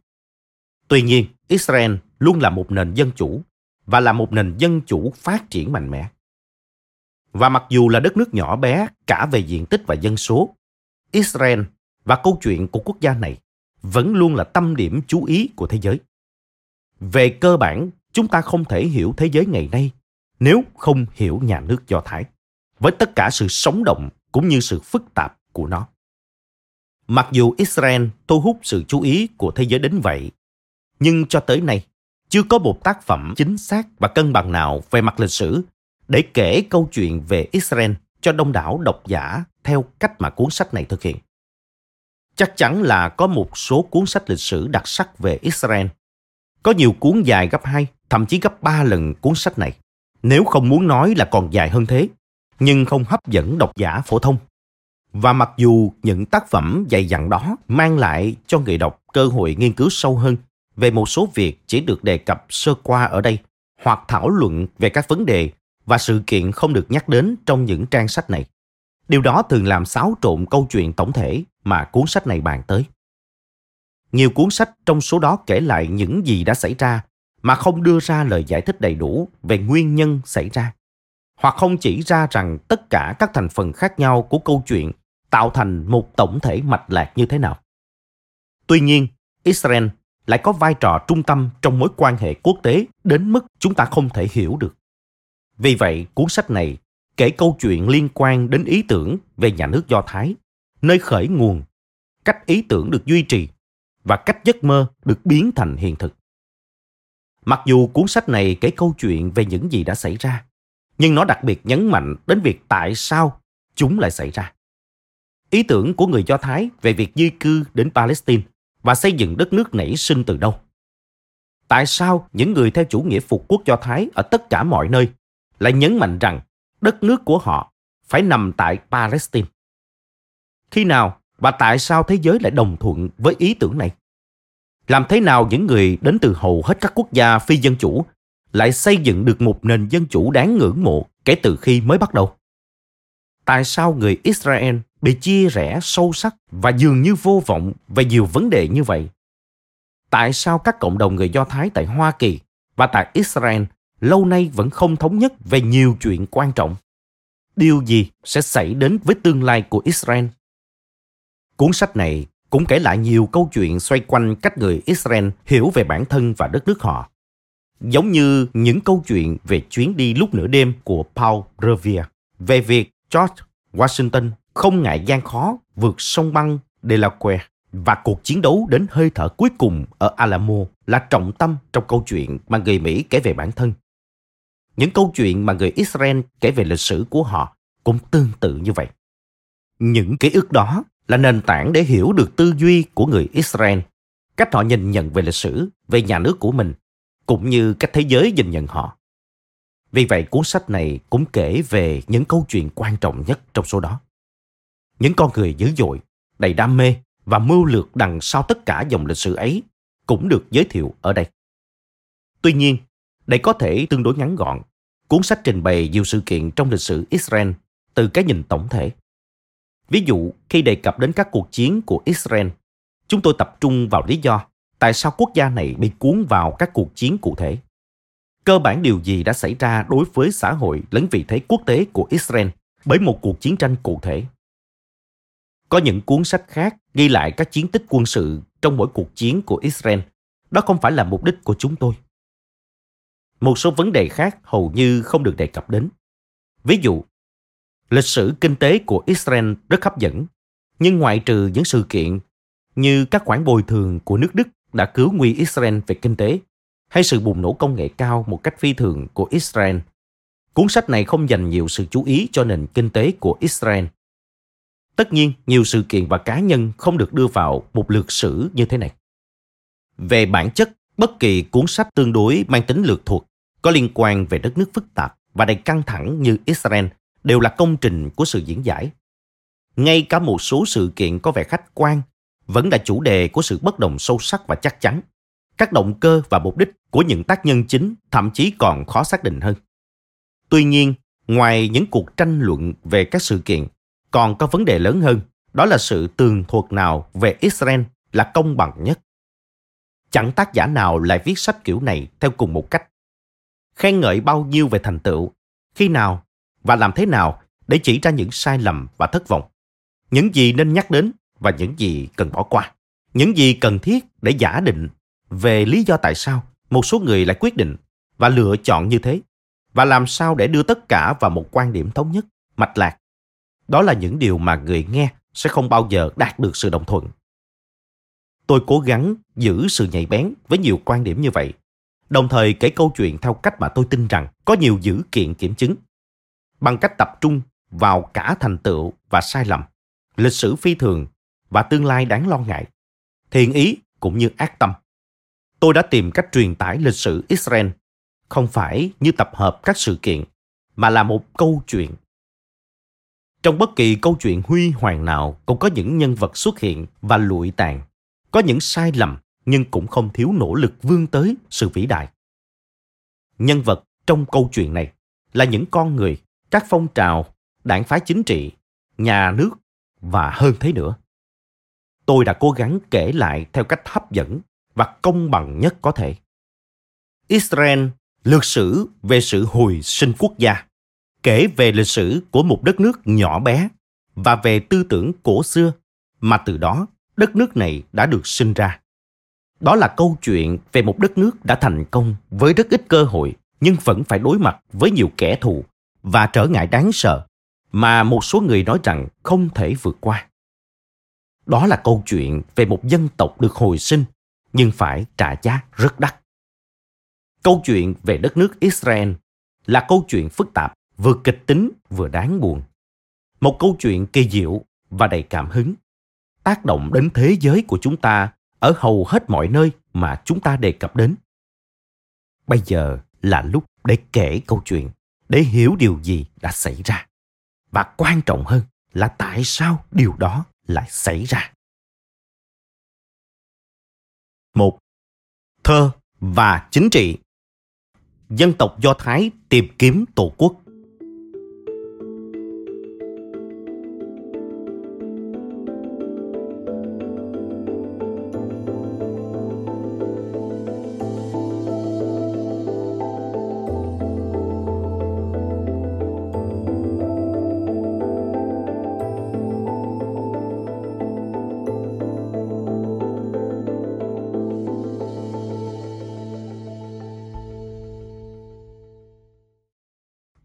Speaker 1: Tuy nhiên, Israel luôn là một nền dân chủ và là một nền dân chủ phát triển mạnh mẽ. Và mặc dù là đất nước nhỏ bé cả về diện tích và dân số, Israel và câu chuyện của quốc gia này vẫn luôn là tâm điểm chú ý của thế giới. Về cơ bản, chúng ta không thể hiểu thế giới ngày nay nếu không hiểu nhà nước Do Thái, với tất cả sự sống động cũng như sự phức tạp của nó. Mặc dù Israel thu hút sự chú ý của thế giới đến vậy, nhưng cho tới nay, chưa có một tác phẩm chính xác và cân bằng nào về mặt lịch sử để kể câu chuyện về Israel cho đông đảo độc giả theo cách mà cuốn sách này thực hiện. Chắc chắn là có một số cuốn sách lịch sử đặc sắc về Israel. Có nhiều cuốn dài gấp hai, thậm chí gấp ba lần cuốn sách này. Nếu không muốn nói là còn dài hơn thế, nhưng không hấp dẫn độc giả phổ thông. Và mặc dù những tác phẩm dày dặn đó mang lại cho người đọc cơ hội nghiên cứu sâu hơn về một số việc chỉ được đề cập sơ qua ở đây, hoặc thảo luận về các vấn đề và sự kiện không được nhắc đến trong những trang sách này. Điều đó thường làm xáo trộn câu chuyện tổng thể mà cuốn sách này bàn tới. Nhiều cuốn sách trong số đó kể lại những gì đã xảy ra mà không đưa ra lời giải thích đầy đủ về nguyên nhân xảy ra hoặc không chỉ ra rằng tất cả các thành phần khác nhau của câu chuyện tạo thành một tổng thể mạch lạc như thế nào. Tuy nhiên, Israel lại có vai trò trung tâm trong mối quan hệ quốc tế đến mức chúng ta không thể hiểu được. Vì vậy, cuốn sách này kể câu chuyện liên quan đến ý tưởng về nhà nước Do Thái, nơi khởi nguồn, cách ý tưởng được duy trì và cách giấc mơ được biến thành hiện thực. Mặc dù cuốn sách này kể câu chuyện về những gì đã xảy ra, nhưng nó đặc biệt nhấn mạnh đến việc tại sao chúng lại xảy ra. Ý tưởng của người Do Thái về việc di cư đến Palestine và xây dựng đất nước nảy sinh từ đâu? Tại sao những người theo chủ nghĩa phục quốc Do Thái ở tất cả mọi nơi lại nhấn mạnh rằng đất nước của họ phải nằm tại Palestine? Khi nào và tại sao thế giới lại đồng thuận với ý tưởng này? Làm thế nào những người đến từ hầu hết các quốc gia phi dân chủ lại xây dựng được một nền dân chủ đáng ngưỡng mộ kể từ khi mới bắt đầu? Tại sao người Israel bị chia rẽ sâu sắc và dường như vô vọng về nhiều vấn đề như vậy? Tại sao các cộng đồng người Do Thái tại Hoa Kỳ và tại Israel lâu nay vẫn không thống nhất về nhiều chuyện quan trọng? Điều gì sẽ xảy đến với tương lai của Israel? Cuốn sách này cũng kể lại nhiều câu chuyện xoay quanh cách người Israel hiểu về bản thân và đất nước họ. Giống như những câu chuyện về chuyến đi lúc nửa đêm của Paul Revere, về việc George Washington không ngại gian khó vượt sông băng Delaware và cuộc chiến đấu đến hơi thở cuối cùng ở Alamo là trọng tâm trong câu chuyện mà người Mỹ kể về bản thân. Những câu chuyện mà người Israel kể về lịch sử của họ cũng tương tự như vậy. Những ký ức đó là nền tảng để hiểu được tư duy của người Israel, cách họ nhìn nhận về lịch sử, về nhà nước của mình, cũng như cách thế giới nhìn nhận họ. Vì vậy cuốn sách này cũng kể về những câu chuyện quan trọng nhất trong số đó. Những con người dữ dội, đầy đam mê và mưu lược đằng sau tất cả dòng lịch sử ấy cũng được giới thiệu ở đây. Tuy nhiên, để có thể tương đối ngắn gọn. Cuốn sách trình bày nhiều sự kiện trong lịch sử Israel từ cái nhìn tổng thể. Ví dụ, khi đề cập đến các cuộc chiến của Israel, chúng tôi tập trung vào lý do tại sao quốc gia này bị cuốn vào các cuộc chiến cụ thể. Cơ bản điều gì đã xảy ra đối với xã hội lẫn vị thế quốc tế của Israel bởi một cuộc chiến tranh cụ thể. Có những cuốn sách khác ghi lại các chiến tích quân sự trong mỗi cuộc chiến của Israel. Đó không phải là mục đích của chúng tôi. Một số vấn đề khác hầu như không được đề cập đến. Ví dụ, lịch sử kinh tế của Israel rất hấp dẫn, nhưng ngoại trừ những sự kiện như các khoản bồi thường của nước Đức đã cứu nguy Israel về kinh tế, hay sự bùng nổ công nghệ cao một cách phi thường của Israel, cuốn sách này không dành nhiều sự chú ý cho nền kinh tế của Israel – Tất nhiên, nhiều sự kiện và cá nhân không được đưa vào một lược sử như thế này. Về bản chất, bất kỳ cuốn sách tương đối mang tính lược thuật có liên quan về đất nước phức tạp và đầy căng thẳng như Israel đều là công trình của sự diễn giải. Ngay cả một số sự kiện có vẻ khách quan vẫn là chủ đề của sự bất đồng sâu sắc và chắc chắn. Các động cơ và mục đích của những tác nhân chính thậm chí còn khó xác định hơn. Tuy nhiên, ngoài những cuộc tranh luận về các sự kiện còn có vấn đề lớn hơn, đó là sự tường thuật nào về Israel là công bằng nhất. Chẳng tác giả nào lại viết sách kiểu này theo cùng một cách. Khen ngợi bao nhiêu về thành tựu, khi nào và làm thế nào để chỉ ra những sai lầm và thất vọng. Những gì nên nhắc đến và những gì cần bỏ qua. Những gì cần thiết để giả định về lý do tại sao một số người lại quyết định và lựa chọn như thế và làm sao để đưa tất cả vào một quan điểm thống nhất, mạch lạc đó là những điều mà người nghe sẽ không bao giờ đạt được sự đồng thuận. Tôi cố gắng giữ sự nhạy bén với nhiều quan điểm như vậy, đồng thời kể câu chuyện theo cách mà tôi tin rằng có nhiều dữ kiện kiểm chứng. Bằng cách tập trung vào cả thành tựu và sai lầm, lịch sử phi thường và tương lai đáng lo ngại, thiện ý cũng như ác tâm. Tôi đã tìm cách truyền tải lịch sử Israel không phải như tập hợp các sự kiện mà là một câu chuyện trong bất kỳ câu chuyện huy hoàng nào cũng có những nhân vật xuất hiện và lụi tàn. Có những sai lầm nhưng cũng không thiếu nỗ lực vươn tới sự vĩ đại. Nhân vật trong câu chuyện này là những con người, các phong trào, đảng phái chính trị, nhà nước và hơn thế nữa. Tôi đã cố gắng kể lại theo cách hấp dẫn và công bằng nhất có thể. Israel, lược sử về sự hồi sinh quốc gia, kể về lịch sử của một đất nước nhỏ bé và về tư tưởng cổ xưa, mà từ đó đất nước này đã được sinh ra. Đó là câu chuyện về một đất nước đã thành công với rất ít cơ hội, nhưng vẫn phải đối mặt với nhiều kẻ thù và trở ngại đáng sợ mà một số người nói rằng không thể vượt qua. Đó là câu chuyện về một dân tộc được hồi sinh nhưng phải trả giá rất đắt. Câu chuyện về đất nước Israel là câu chuyện phức tạp vừa kịch tính vừa đáng buồn. Một câu chuyện kỳ diệu và đầy cảm hứng, tác động đến thế giới của chúng ta ở hầu hết mọi nơi mà chúng ta đề cập đến. Bây giờ là lúc để kể câu chuyện, để hiểu điều gì đã xảy ra. Và quan trọng hơn là tại sao điều đó lại xảy ra. Một, thơ và chính trị. Dân tộc Do Thái tìm kiếm tổ quốc.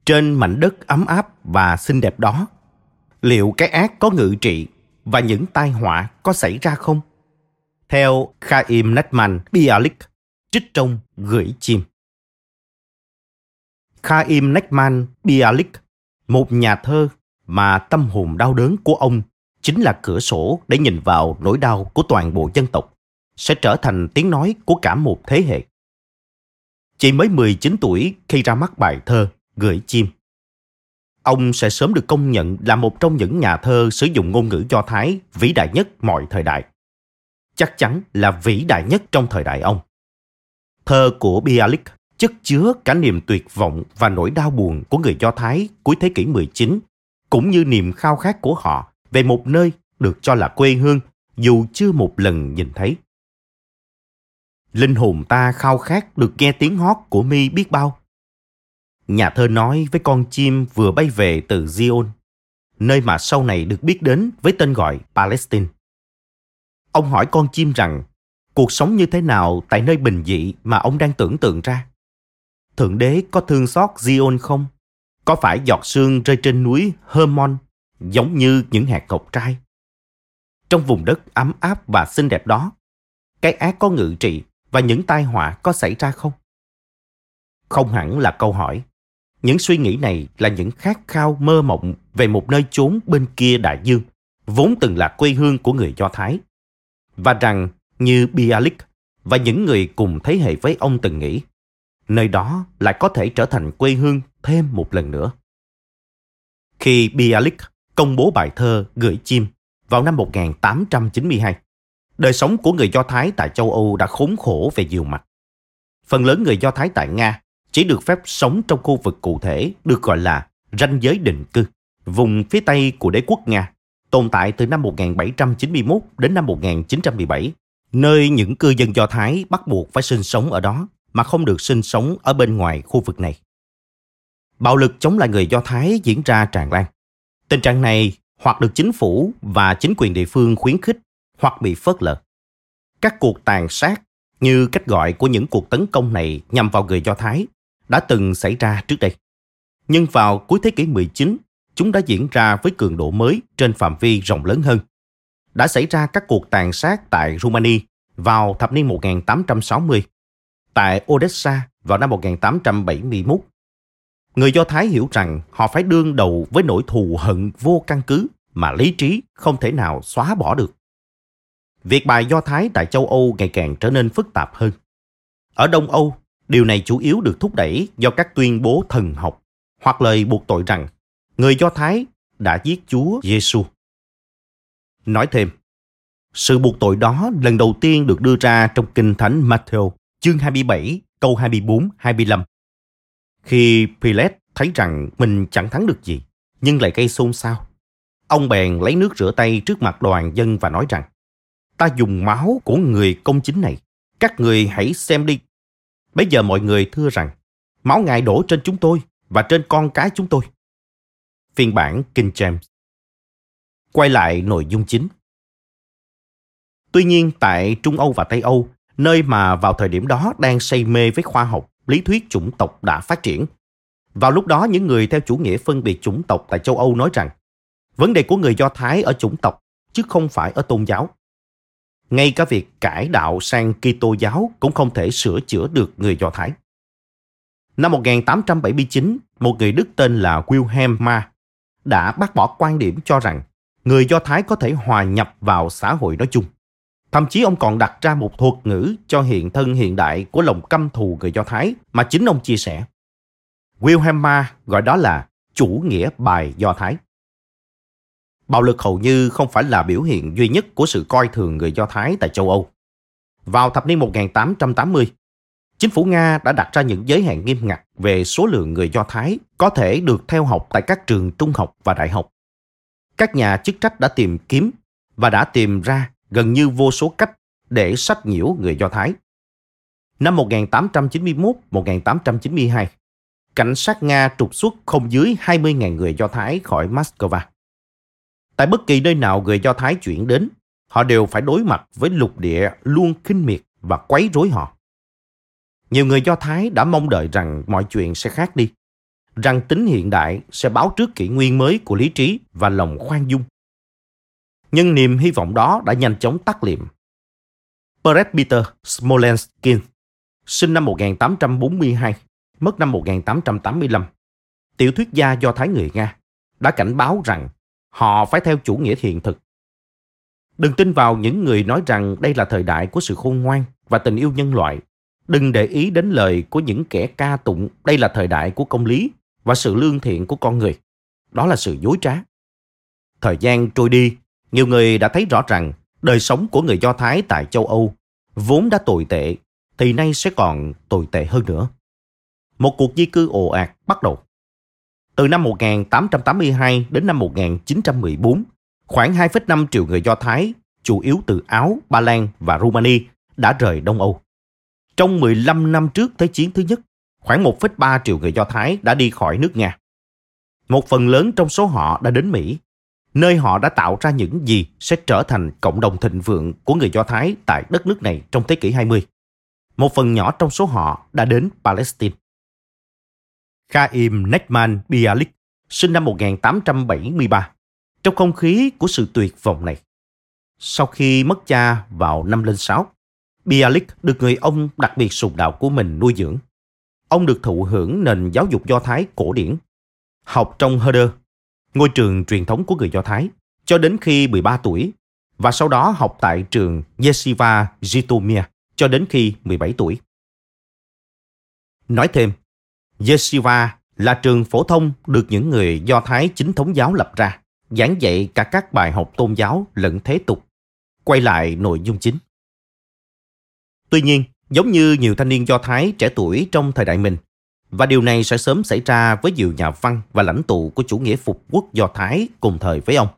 Speaker 1: Trên mảnh đất ấm áp và xinh đẹp đó. Liệu cái ác có ngự trị và những tai họa có xảy ra không? Theo Chaim Netman Bialik trích trong Gửi chim. Chaim Netman Bialik một nhà thơ mà tâm hồn đau đớn của ông chính là cửa sổ để nhìn vào nỗi đau của toàn bộ dân tộc, sẽ trở thành tiếng nói của cả một thế hệ. Chỉ mới 19 tuổi khi ra mắt bài thơ Gửi chim. Ông sẽ sớm được công nhận là một trong những nhà thơ sử dụng ngôn ngữ Do Thái vĩ đại nhất mọi thời đại. Chắc chắn là vĩ đại nhất trong thời đại ông. Thơ của Bialik chất chứa cả niềm tuyệt vọng và nỗi đau buồn của người Do Thái cuối thế kỷ 19, cũng như niềm khao khát của họ về một nơi được cho là quê hương dù chưa một lần nhìn thấy. Linh hồn ta khao khát được nghe tiếng hót của mi biết bao. Nhà thơ nói với con chim vừa bay về từ Zion, nơi mà sau này được biết đến với tên gọi Palestine. Ông hỏi con chim rằng cuộc sống như thế nào tại nơi bình dị mà ông đang tưởng tượng ra. Thượng đế có thương xót Zion không? Có phải giọt sương rơi trên núi Hermon giống như những hạt ngọc trai? Trong vùng đất ấm áp và xinh đẹp đó, cái ác có ngự trị và những tai họa có xảy ra không? Không hẳn là câu hỏi. Những suy nghĩ này là những khát khao mơ mộng về một nơi chốn bên kia đại dương, vốn từng là quê hương của người Do Thái. Và rằng, như Bialik và những người cùng thế hệ với ông từng nghĩ, nơi đó lại có thể trở thành quê hương thêm một lần nữa. Khi Bialik công bố bài thơ Gửi chim vào năm 1892, đời sống của người Do Thái tại châu Âu đã khốn khổ về nhiều mặt. Phần lớn người Do Thái tại Nga chỉ được phép sống trong khu vực cụ thể được gọi là ranh giới định cư, vùng phía Tây của đế quốc Nga, tồn tại từ năm 1791 đến năm 1917, nơi những cư dân Do Thái bắt buộc phải sinh sống ở đó mà không được sinh sống ở bên ngoài khu vực này. Bạo lực chống lại người Do Thái diễn ra tràn lan. Tình trạng này hoặc được chính phủ và chính quyền địa phương khuyến khích hoặc bị phớt lờ. Các cuộc tàn sát như cách gọi của những cuộc tấn công này nhằm vào người Do Thái đã từng xảy ra trước đây. Nhưng vào cuối thế kỷ 19, chúng đã diễn ra với cường độ mới trên phạm vi rộng lớn hơn. Đã xảy ra các cuộc tàn sát tại Rumani vào thập niên 1860 tại Odessa vào năm 1871. Người Do Thái hiểu rằng họ phải đương đầu với nỗi thù hận vô căn cứ mà lý trí không thể nào xóa bỏ được. Việc bài Do Thái tại châu Âu ngày càng trở nên phức tạp hơn. Ở Đông Âu, điều này chủ yếu được thúc đẩy do các tuyên bố thần học hoặc lời buộc tội rằng người Do Thái đã giết Chúa Giêsu. Nói thêm, sự buộc tội đó lần đầu tiên được đưa ra trong Kinh Thánh Matthew chương 27, câu 24-25. Khi Pilate thấy rằng mình chẳng thắng được gì, nhưng lại gây xôn xao, ông bèn lấy nước rửa tay trước mặt đoàn dân và nói rằng, ta dùng máu của người công chính này, các người hãy xem đi. Bây giờ mọi người thưa rằng, máu ngài đổ trên chúng tôi và trên con cái chúng tôi. Phiên bản King James Quay lại nội dung chính. Tuy nhiên, tại Trung Âu và Tây Âu, nơi mà vào thời điểm đó đang say mê với khoa học, lý thuyết chủng tộc đã phát triển. Vào lúc đó, những người theo chủ nghĩa phân biệt chủng tộc tại châu Âu nói rằng vấn đề của người Do Thái ở chủng tộc chứ không phải ở tôn giáo. Ngay cả việc cải đạo sang Kitô giáo cũng không thể sửa chữa được người Do Thái. Năm 1879, một người Đức tên là Wilhelm Ma đã bác bỏ quan điểm cho rằng người Do Thái có thể hòa nhập vào xã hội nói chung. Thậm chí ông còn đặt ra một thuật ngữ cho hiện thân hiện đại của lòng căm thù người Do Thái mà chính ông chia sẻ. Wilhelm Ma gọi đó là chủ nghĩa bài Do Thái. Bạo lực hầu như không phải là biểu hiện duy nhất của sự coi thường người Do Thái tại châu Âu. Vào thập niên 1880, chính phủ Nga đã đặt ra những giới hạn nghiêm ngặt về số lượng người Do Thái có thể được theo học tại các trường trung học và đại học. Các nhà chức trách đã tìm kiếm và đã tìm ra gần như vô số cách để sách nhiễu người Do Thái. Năm 1891-1892, cảnh sát Nga trục xuất không dưới 20.000 người Do Thái khỏi Moscow. Tại bất kỳ nơi nào người Do Thái chuyển đến, họ đều phải đối mặt với lục địa luôn khinh miệt và quấy rối họ. Nhiều người Do Thái đã mong đợi rằng mọi chuyện sẽ khác đi. rằng tính hiện đại sẽ báo trước kỷ nguyên mới của lý trí và lòng khoan dung. Nhưng niềm hy vọng đó đã nhanh chóng tắt liệm. Presbyter Smolenskin, sinh năm 1842, mất năm 1885, tiểu thuyết gia do Thái người Nga, đã cảnh báo rằng họ phải theo chủ nghĩa hiện thực. Đừng tin vào những người nói rằng đây là thời đại của sự khôn ngoan và tình yêu nhân loại. Đừng để ý đến lời của những kẻ ca tụng đây là thời đại của công lý và sự lương thiện của con người. Đó là sự dối trá. Thời gian trôi đi, nhiều người đã thấy rõ rằng đời sống của người Do Thái tại châu Âu vốn đã tồi tệ, thì nay sẽ còn tồi tệ hơn nữa. Một cuộc di cư ồ ạt bắt đầu. Từ năm 1882 đến năm 1914, khoảng 2,5 triệu người Do Thái, chủ yếu từ Áo, Ba Lan và Rumani, đã rời Đông Âu. Trong 15 năm trước Thế chiến thứ nhất, khoảng 1,3 triệu người Do Thái đã đi khỏi nước Nga. Một phần lớn trong số họ đã đến Mỹ, nơi họ đã tạo ra những gì sẽ trở thành cộng đồng thịnh vượng của người Do Thái tại đất nước này trong thế kỷ 20. Một phần nhỏ trong số họ đã đến Palestine. Chaim Nechman Bialik, sinh năm 1873, trong không khí của sự tuyệt vọng này. Sau khi mất cha vào năm lên sáu, Bialik được người ông đặc biệt sùng đạo của mình nuôi dưỡng. Ông được thụ hưởng nền giáo dục Do Thái cổ điển, học trong Herder, ngôi trường truyền thống của người Do Thái, cho đến khi 13 tuổi, và sau đó học tại trường Yeshiva Jitomir cho đến khi 17 tuổi. Nói thêm, Yeshiva là trường phổ thông được những người Do Thái chính thống giáo lập ra, giảng dạy cả các bài học tôn giáo lẫn thế tục. Quay lại nội dung chính. Tuy nhiên, giống như nhiều thanh niên Do Thái trẻ tuổi trong thời đại mình, và điều này sẽ sớm xảy ra với nhiều nhà văn và lãnh tụ của chủ nghĩa phục quốc Do Thái cùng thời với ông.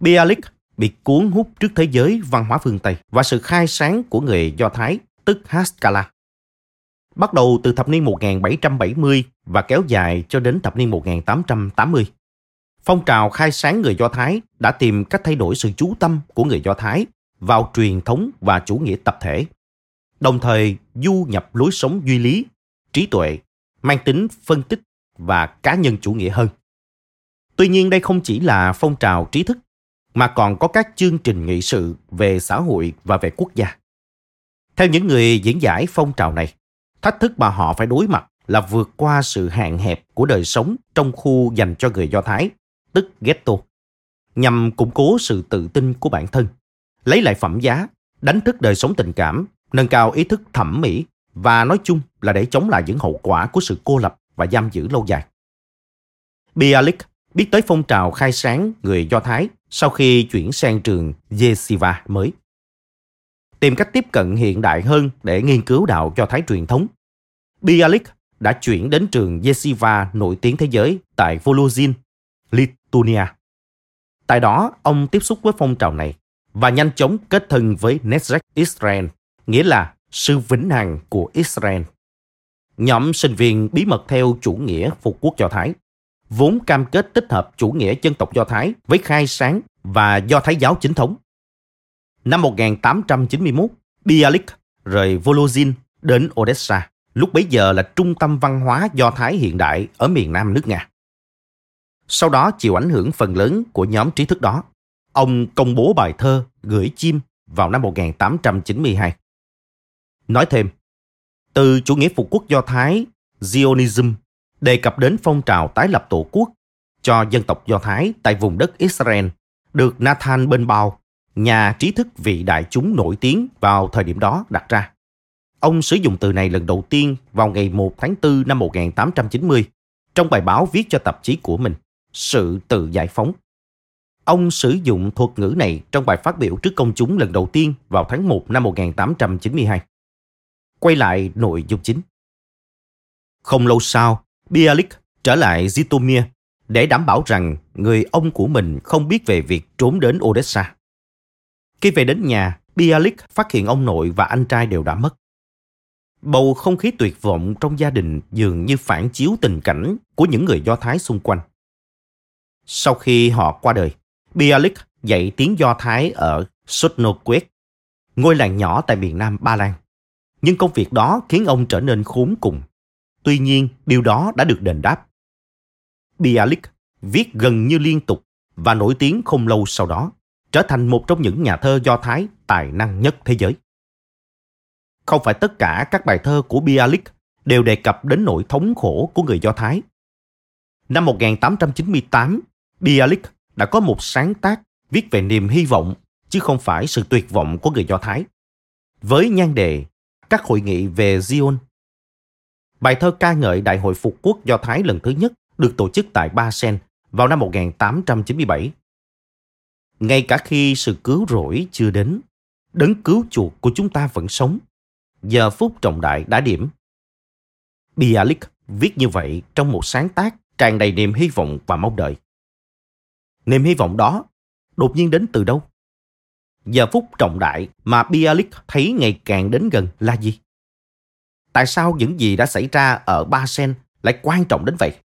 Speaker 1: Bialik bị cuốn hút trước thế giới văn hóa phương Tây và sự khai sáng của người Do Thái, tức Haskalah. Bắt đầu từ thập niên 1770 và kéo dài cho đến thập niên 1880. Phong trào khai sáng người Do Thái đã tìm cách thay đổi sự chú tâm của người Do Thái vào truyền thống và chủ nghĩa tập thể đồng thời du nhập lối sống duy lý, trí tuệ, mang tính phân tích và cá nhân chủ nghĩa hơn. Tuy nhiên đây không chỉ là phong trào trí thức, mà còn có các chương trình nghị sự về xã hội và về quốc gia. Theo những người diễn giải phong trào này, thách thức mà họ phải đối mặt là vượt qua sự hạn hẹp của đời sống trong khu dành cho người Do Thái, tức ghetto, nhằm củng cố sự tự tin của bản thân, lấy lại phẩm giá, đánh thức đời sống tình cảm nâng cao ý thức thẩm mỹ và nói chung là để chống lại những hậu quả của sự cô lập và giam giữ lâu dài. Bialik biết tới phong trào khai sáng người Do Thái sau khi chuyển sang trường Yeshiva mới. Tìm cách tiếp cận hiện đại hơn để nghiên cứu đạo Do Thái truyền thống. Bialik đã chuyển đến trường Yeshiva nổi tiếng thế giới tại Volozhin, Lithuania. Tại đó, ông tiếp xúc với phong trào này và nhanh chóng kết thân với Nezrek Israel, nghĩa là sư vĩnh hằng của Israel. Nhóm sinh viên bí mật theo chủ nghĩa phục quốc Do Thái, vốn cam kết tích hợp chủ nghĩa dân tộc Do Thái với khai sáng và Do Thái giáo chính thống. Năm 1891, Bialik rời Volozhin đến Odessa, lúc bấy giờ là trung tâm văn hóa Do Thái hiện đại ở miền nam nước Nga. Sau đó chịu ảnh hưởng phần lớn của nhóm trí thức đó, ông công bố bài thơ Gửi chim vào năm 1892. Nói thêm, từ chủ nghĩa phục quốc Do Thái, Zionism, đề cập đến phong trào tái lập tổ quốc cho dân tộc Do Thái tại vùng đất Israel, được Nathan Benbau, nhà trí thức vị đại chúng nổi tiếng vào thời điểm đó đặt ra. Ông sử dụng từ này lần đầu tiên vào ngày 1 tháng 4 năm 1890 trong bài báo viết cho tạp chí của mình, Sự tự giải phóng. Ông sử dụng thuật ngữ này trong bài phát biểu trước công chúng lần đầu tiên vào tháng 1 năm 1892 quay lại nội dung chính. Không lâu sau, Bialik trở lại Zitomir để đảm bảo rằng người ông của mình không biết về việc trốn đến Odessa. Khi về đến nhà, Bialik phát hiện ông nội và anh trai đều đã mất. Bầu không khí tuyệt vọng trong gia đình dường như phản chiếu tình cảnh của những người Do Thái xung quanh. Sau khi họ qua đời, Bialik dạy tiếng Do Thái ở Sotnokwet, ngôi làng nhỏ tại miền nam Ba Lan nhưng công việc đó khiến ông trở nên khốn cùng. Tuy nhiên, điều đó đã được đền đáp. Bialik viết gần như liên tục và nổi tiếng không lâu sau đó, trở thành một trong những nhà thơ Do Thái tài năng nhất thế giới. Không phải tất cả các bài thơ của Bialik đều đề cập đến nỗi thống khổ của người Do Thái. Năm 1898, Bialik đã có một sáng tác viết về niềm hy vọng chứ không phải sự tuyệt vọng của người Do Thái. Với nhan đề Các hội nghị về Zion. Bài thơ ca ngợi Đại hội Phục quốc Do Thái lần thứ nhất được tổ chức tại Ba Sen vào năm 1897. Ngay cả khi sự cứu rỗi chưa đến, đấng cứu chuộc của chúng ta vẫn sống. Giờ phút trọng đại đã điểm. Bialik viết như vậy trong một sáng tác tràn đầy niềm hy vọng và mong đợi. Niềm hy vọng đó đột nhiên đến từ đâu? Giờ phút trọng đại mà Bialik thấy ngày càng đến gần là gì? Tại sao những gì đã xảy ra ở Ba Sen lại quan trọng đến vậy?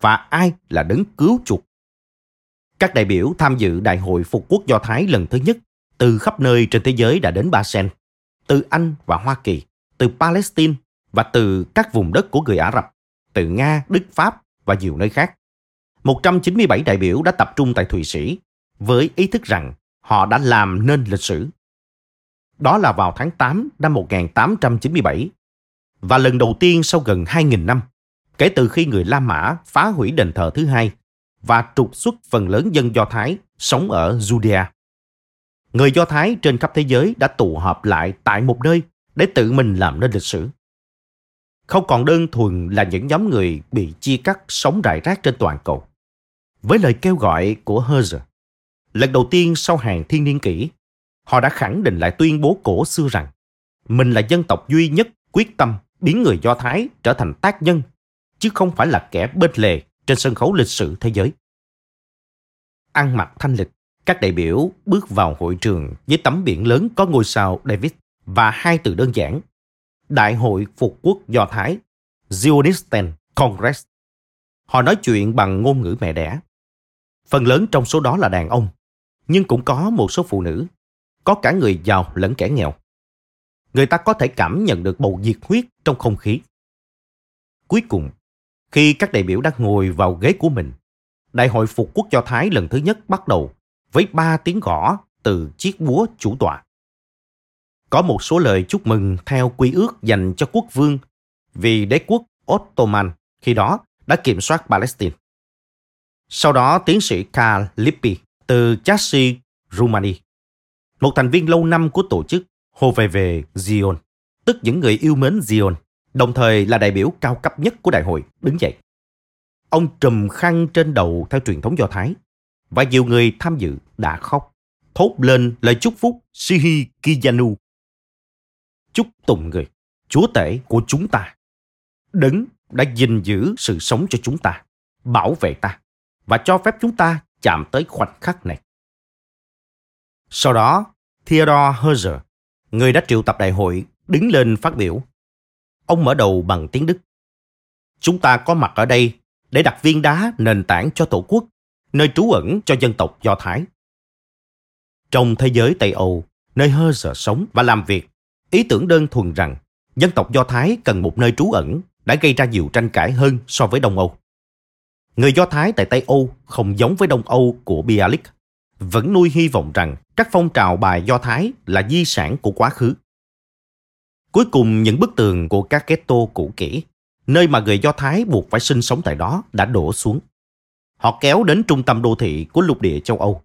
Speaker 1: Và ai là đấng cứu chuộc? Các đại biểu tham dự Đại hội Phục quốc Do Thái lần thứ nhất từ khắp nơi trên thế giới đã đến Ba Sen, từ Anh và Hoa Kỳ, từ Palestine và từ các vùng đất của người Ả Rập, từ Nga, Đức, Pháp và nhiều nơi khác. 197 đại biểu đã tập trung tại Thụy Sĩ với ý thức rằng họ đã làm nên lịch sử. Đó là vào tháng 8 năm 1897 và lần đầu tiên sau gần 2.000 năm kể từ khi người La Mã phá hủy đền thờ thứ hai và trục xuất phần lớn dân Do Thái sống ở Judea. Người Do Thái trên khắp thế giới đã tụ họp lại tại một nơi để tự mình làm nên lịch sử. Không còn đơn thuần là những nhóm người bị chia cắt sống rải rác trên toàn cầu. Với lời kêu gọi của Herzl, lần đầu tiên sau hàng thiên niên kỷ, họ đã khẳng định lại tuyên bố cổ xưa rằng mình là dân tộc duy nhất quyết tâm biến người Do Thái trở thành tác nhân, chứ không phải là kẻ bên lề trên sân khấu lịch sử thế giới. Ăn mặc thanh lịch, các đại biểu bước vào hội trường với tấm biển lớn có ngôi sao David và hai từ đơn giản. Đại hội Phục quốc Do Thái, Zionisten Congress. Họ nói chuyện bằng ngôn ngữ mẹ đẻ. Phần lớn trong số đó là đàn ông, nhưng cũng có một số phụ nữ, có cả người giàu lẫn kẻ nghèo. Người ta có thể cảm nhận được bầu nhiệt huyết trong không khí. Cuối cùng, khi các đại biểu đã ngồi vào ghế của mình, Đại hội Phục quốc Do Thái lần thứ nhất bắt đầu với ba tiếng gõ từ chiếc búa chủ tọa. Có một số lời chúc mừng theo quy ước dành cho quốc vương vì đế quốc Ottoman khi đó đã kiểm soát Palestine. Sau đó tiến sĩ Karl Lippi từ Chassi, Rumani, một thành viên lâu năm của tổ chức hồ về về Zion, tức những người yêu mến Zion, đồng thời là đại biểu cao cấp nhất của đại hội, đứng dậy. Ông trùm khăn trên đầu theo truyền thống Do Thái, và nhiều người tham dự đã khóc, thốt lên lời chúc phúc Sihi Kiyanu. Chúc tụng người, chúa tể của chúng ta. Đấng đã gìn giữ sự sống cho chúng ta, bảo vệ ta và cho phép chúng ta chạm tới khoảnh khắc này. Sau đó, Theodore Herzl, người đã triệu tập đại hội, đứng lên phát biểu. Ông mở đầu bằng tiếng Đức. Chúng ta có mặt ở đây để đặt viên đá nền tảng cho Tổ quốc, nơi trú ẩn cho dân tộc Do Thái. Trong thế giới Tây Âu, nơi Herzl sống và làm việc, ý tưởng đơn thuần rằng dân tộc Do Thái cần một nơi trú ẩn đã gây ra nhiều tranh cãi hơn so với Đông Âu. Người Do Thái tại Tây Âu không giống với Đông Âu của Bialik, vẫn nuôi hy vọng rằng các phong trào bài Do Thái là di sản của quá khứ. Cuối cùng những bức tường của các ghetto cũ kỹ, nơi mà người Do Thái buộc phải sinh sống tại đó đã đổ xuống. Họ kéo đến trung tâm đô thị của lục địa châu Âu,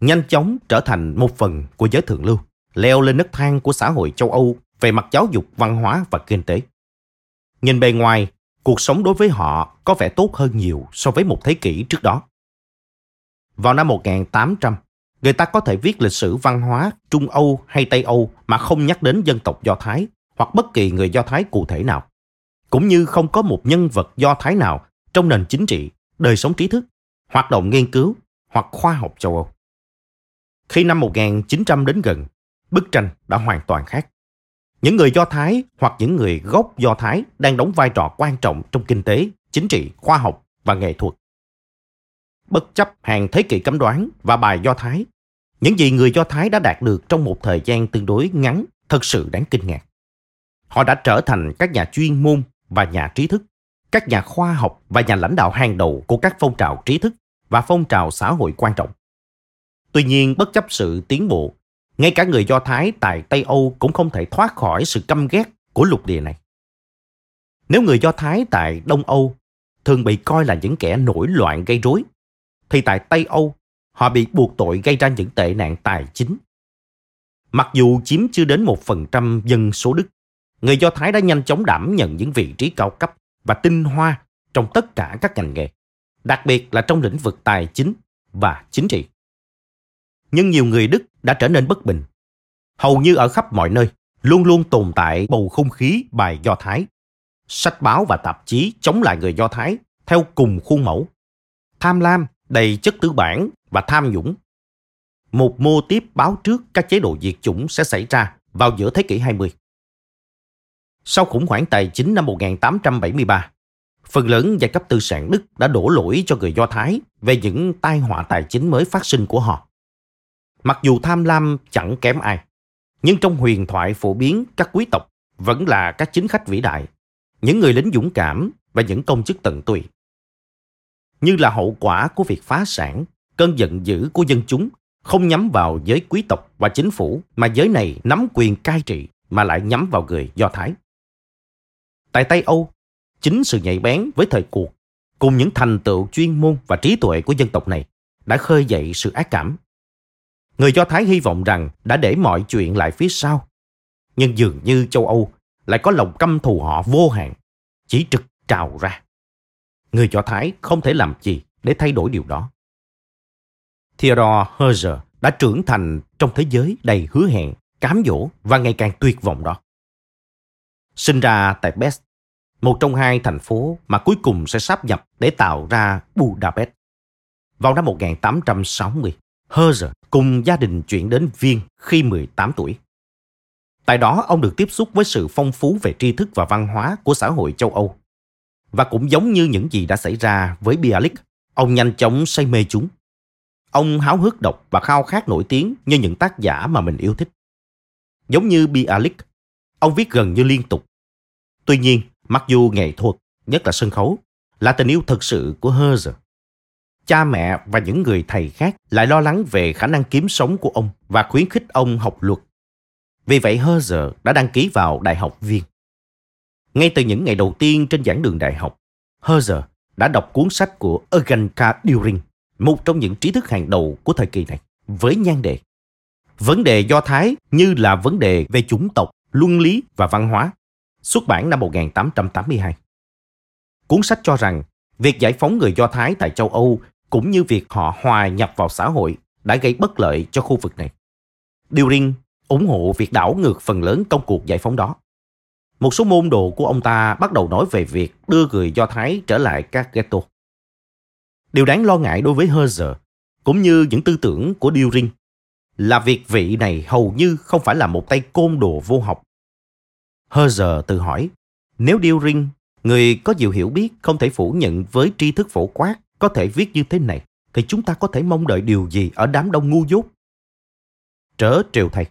Speaker 1: nhanh chóng trở thành một phần của giới thượng lưu, leo lên nấc thang của xã hội châu Âu về mặt giáo dục, văn hóa và kinh tế. Nhìn bề ngoài, cuộc sống đối với họ có vẻ tốt hơn nhiều so với một thế kỷ trước đó. Vào năm 1800, người ta có thể viết lịch sử văn hóa Trung Âu hay Tây Âu mà không nhắc đến dân tộc Do Thái hoặc bất kỳ người Do Thái cụ thể nào. Cũng như không có một nhân vật Do Thái nào trong nền chính trị, đời sống trí thức, hoạt động nghiên cứu hoặc khoa học châu Âu. Khi năm 1900 đến gần, bức tranh đã hoàn toàn khác. Những người Do Thái hoặc những người gốc Do Thái đang đóng vai trò quan trọng trong kinh tế, chính trị, khoa học và nghệ thuật. Bất chấp hàng thế kỷ cấm đoán và bài Do Thái, những gì người Do Thái đã đạt được trong một thời gian tương đối ngắn thật sự đáng kinh ngạc. Họ đã trở thành các nhà chuyên môn và nhà trí thức, các nhà khoa học và nhà lãnh đạo hàng đầu của các phong trào trí thức và phong trào xã hội quan trọng. Tuy nhiên, bất chấp sự tiến bộ, ngay cả người Do Thái tại Tây Âu cũng không thể thoát khỏi sự căm ghét của lục địa này. Nếu người Do Thái tại Đông Âu thường bị coi là những kẻ nổi loạn gây rối, thì tại Tây Âu họ bị buộc tội gây ra những tệ nạn tài chính. Mặc dù chiếm chưa đến một phần trăm dân số Đức, người Do Thái đã nhanh chóng đảm nhận những vị trí cao cấp và tinh hoa trong tất cả các ngành nghề, đặc biệt là trong lĩnh vực tài chính và chính trị. Nhưng nhiều người Đức đã trở nên bất bình. Hầu như ở khắp mọi nơi, luôn luôn tồn tại bầu không khí bài Do Thái. Sách báo và tạp chí chống lại người Do Thái theo cùng khuôn mẫu. Tham lam, đầy chất tư bản và tham nhũng. Một mô tiếp báo trước các chế độ diệt chủng sẽ xảy ra vào giữa thế kỷ 20. Sau khủng hoảng tài chính năm 1873, phần lớn giai cấp tư sản Đức đã đổ lỗi cho người Do Thái về những tai họa tài chính mới phát sinh của họ. Mặc dù tham lam chẳng kém ai, nhưng trong huyền thoại phổ biến các quý tộc vẫn là các chính khách vĩ đại, những người lính dũng cảm và những công chức tận tụy. Như là hậu quả của việc phá sản, cơn giận dữ của dân chúng không nhắm vào giới quý tộc và chính phủ mà giới này nắm quyền cai trị mà lại nhắm vào người Do Thái. Tại Tây Âu, chính sự nhạy bén với thời cuộc cùng những thành tựu chuyên môn và trí tuệ của dân tộc này đã khơi dậy sự ác cảm. Người Do Thái hy vọng rằng đã để mọi chuyện lại phía sau. Nhưng dường như châu Âu lại có lòng căm thù họ vô hạn, chỉ trực trào ra. Người Do Thái không thể làm gì để thay đổi điều đó. Theodore Herzl đã trưởng thành trong thế giới đầy hứa hẹn, cám dỗ và ngày càng tuyệt vọng đó. Sinh ra tại Pest, một trong hai thành phố mà cuối cùng sẽ sáp nhập để tạo ra Budapest. Vào năm 1860, Herzl cùng gia đình chuyển đến Viên khi 18 tuổi. Tại đó, ông được tiếp xúc với sự phong phú về tri thức và văn hóa của xã hội châu Âu. Và cũng giống như những gì đã xảy ra với Bialik, ông nhanh chóng say mê chúng. Ông háo hức đọc và khao khát nổi tiếng như những tác giả mà mình yêu thích. Giống như Bialik, ông viết gần như liên tục. Tuy nhiên, mặc dù nghệ thuật, nhất là sân khấu, là tình yêu thực sự của Herzl, cha mẹ và những người thầy khác lại lo lắng về khả năng kiếm sống của ông và khuyến khích ông học luật. Vì vậy Herzl đã đăng ký vào Đại học Viên. Ngay từ những ngày đầu tiên trên giảng đường đại học, Herzer đã đọc cuốn sách của Eugen K. Düring, một trong những trí thức hàng đầu của thời kỳ này, với nhan đề Vấn đề Do Thái như là vấn đề về chủng tộc, luân lý và văn hóa, xuất bản năm 1882. Cuốn sách cho rằng việc giải phóng người Do Thái tại châu Âu cũng như việc họ hòa nhập vào xã hội đã gây bất lợi cho khu vực này. Düring ủng hộ việc đảo ngược phần lớn công cuộc giải phóng đó. Một số môn đồ của ông ta bắt đầu nói về việc đưa người Do Thái trở lại các ghetto. Điều đáng lo ngại đối với Herzer, cũng như những tư tưởng của Düring, là việc vị này hầu như không phải là một tay côn đồ vô học. Herzer tự hỏi, nếu Düring, người có nhiều hiểu biết không thể phủ nhận với tri thức phổ quát, có thể viết như thế này, thì chúng ta có thể mong đợi điều gì ở đám đông ngu dốt? Trở triều thầy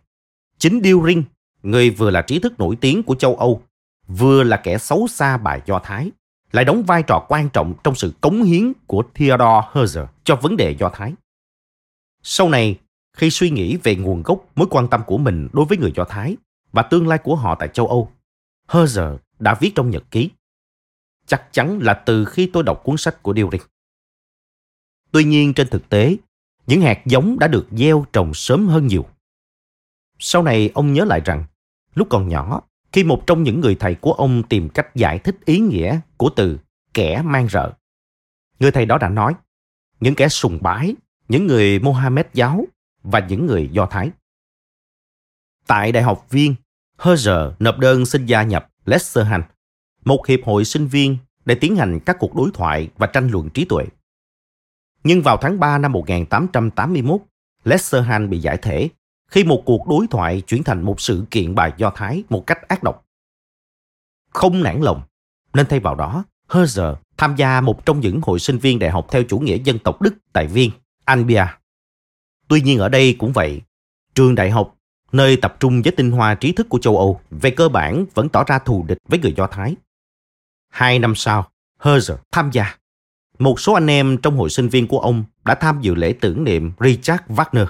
Speaker 1: Chính Düring, người vừa là trí thức nổi tiếng của châu Âu, vừa là kẻ xấu xa bài Do Thái, lại đóng vai trò quan trọng trong sự cống hiến của Theodore Herzl cho vấn đề Do Thái. Sau này, khi suy nghĩ về nguồn gốc mối quan tâm của mình đối với người Do Thái và tương lai của họ tại châu Âu, Herzl đã viết trong nhật ký. Chắc chắn là từ khi tôi đọc cuốn sách của Deering. Tuy nhiên trên thực tế, những hạt giống đã được gieo trồng sớm hơn nhiều. Sau này ông nhớ lại rằng, lúc còn nhỏ, khi một trong những người thầy của ông tìm cách giải thích ý nghĩa của từ kẻ mang rợ, người thầy đó đã nói, những kẻ sùng bái, những người Mohammed giáo và những người Do Thái. Tại Đại học Viên, Herzer nộp đơn xin gia nhập lesserhan một hiệp hội sinh viên để tiến hành các cuộc đối thoại và tranh luận trí tuệ. Nhưng vào tháng 3 năm 1881, lesserhan bị giải thể khi một cuộc đối thoại chuyển thành một sự kiện bài Do Thái một cách ác độc. Không nản lòng, nên thay vào đó, Herzer tham gia một trong những hội sinh viên đại học theo chủ nghĩa dân tộc Đức tại Viên, Anbia. Tuy nhiên ở đây cũng vậy, trường đại học, nơi tập trung với tinh hoa trí thức của châu Âu, về cơ bản vẫn tỏ ra thù địch với người Do Thái. Hai năm sau, Herzer tham gia. Một số anh em trong hội sinh viên của ông đã tham dự lễ tưởng niệm Richard Wagner.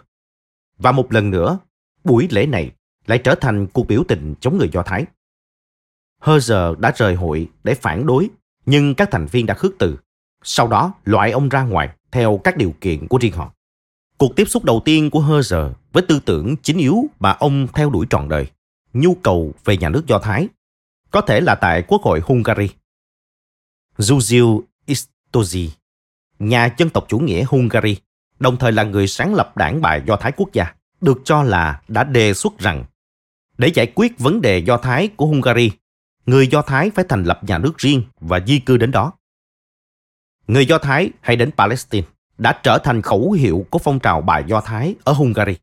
Speaker 1: Và một lần nữa, buổi lễ này lại trở thành cuộc biểu tình chống người Do Thái. Herzer đã rời hội để phản đối, nhưng các thành viên đã khước từ. Sau đó loại ông ra ngoài theo các điều kiện của riêng họ. Cuộc tiếp xúc đầu tiên của Herzer với tư tưởng chính yếu mà ông theo đuổi trọn đời, nhu cầu về nhà nước Do Thái, có thể là tại Quốc hội Hungary. Zuzil Istozi, nhà dân tộc chủ nghĩa Hungary, đồng thời là người sáng lập đảng bài Do Thái quốc gia, được cho là đã đề xuất rằng để giải quyết vấn đề Do Thái của Hungary, người Do Thái phải thành lập nhà nước riêng và di cư đến đó. Người Do Thái hay đến Palestine đã trở thành khẩu hiệu của phong trào bài Do Thái ở Hungary.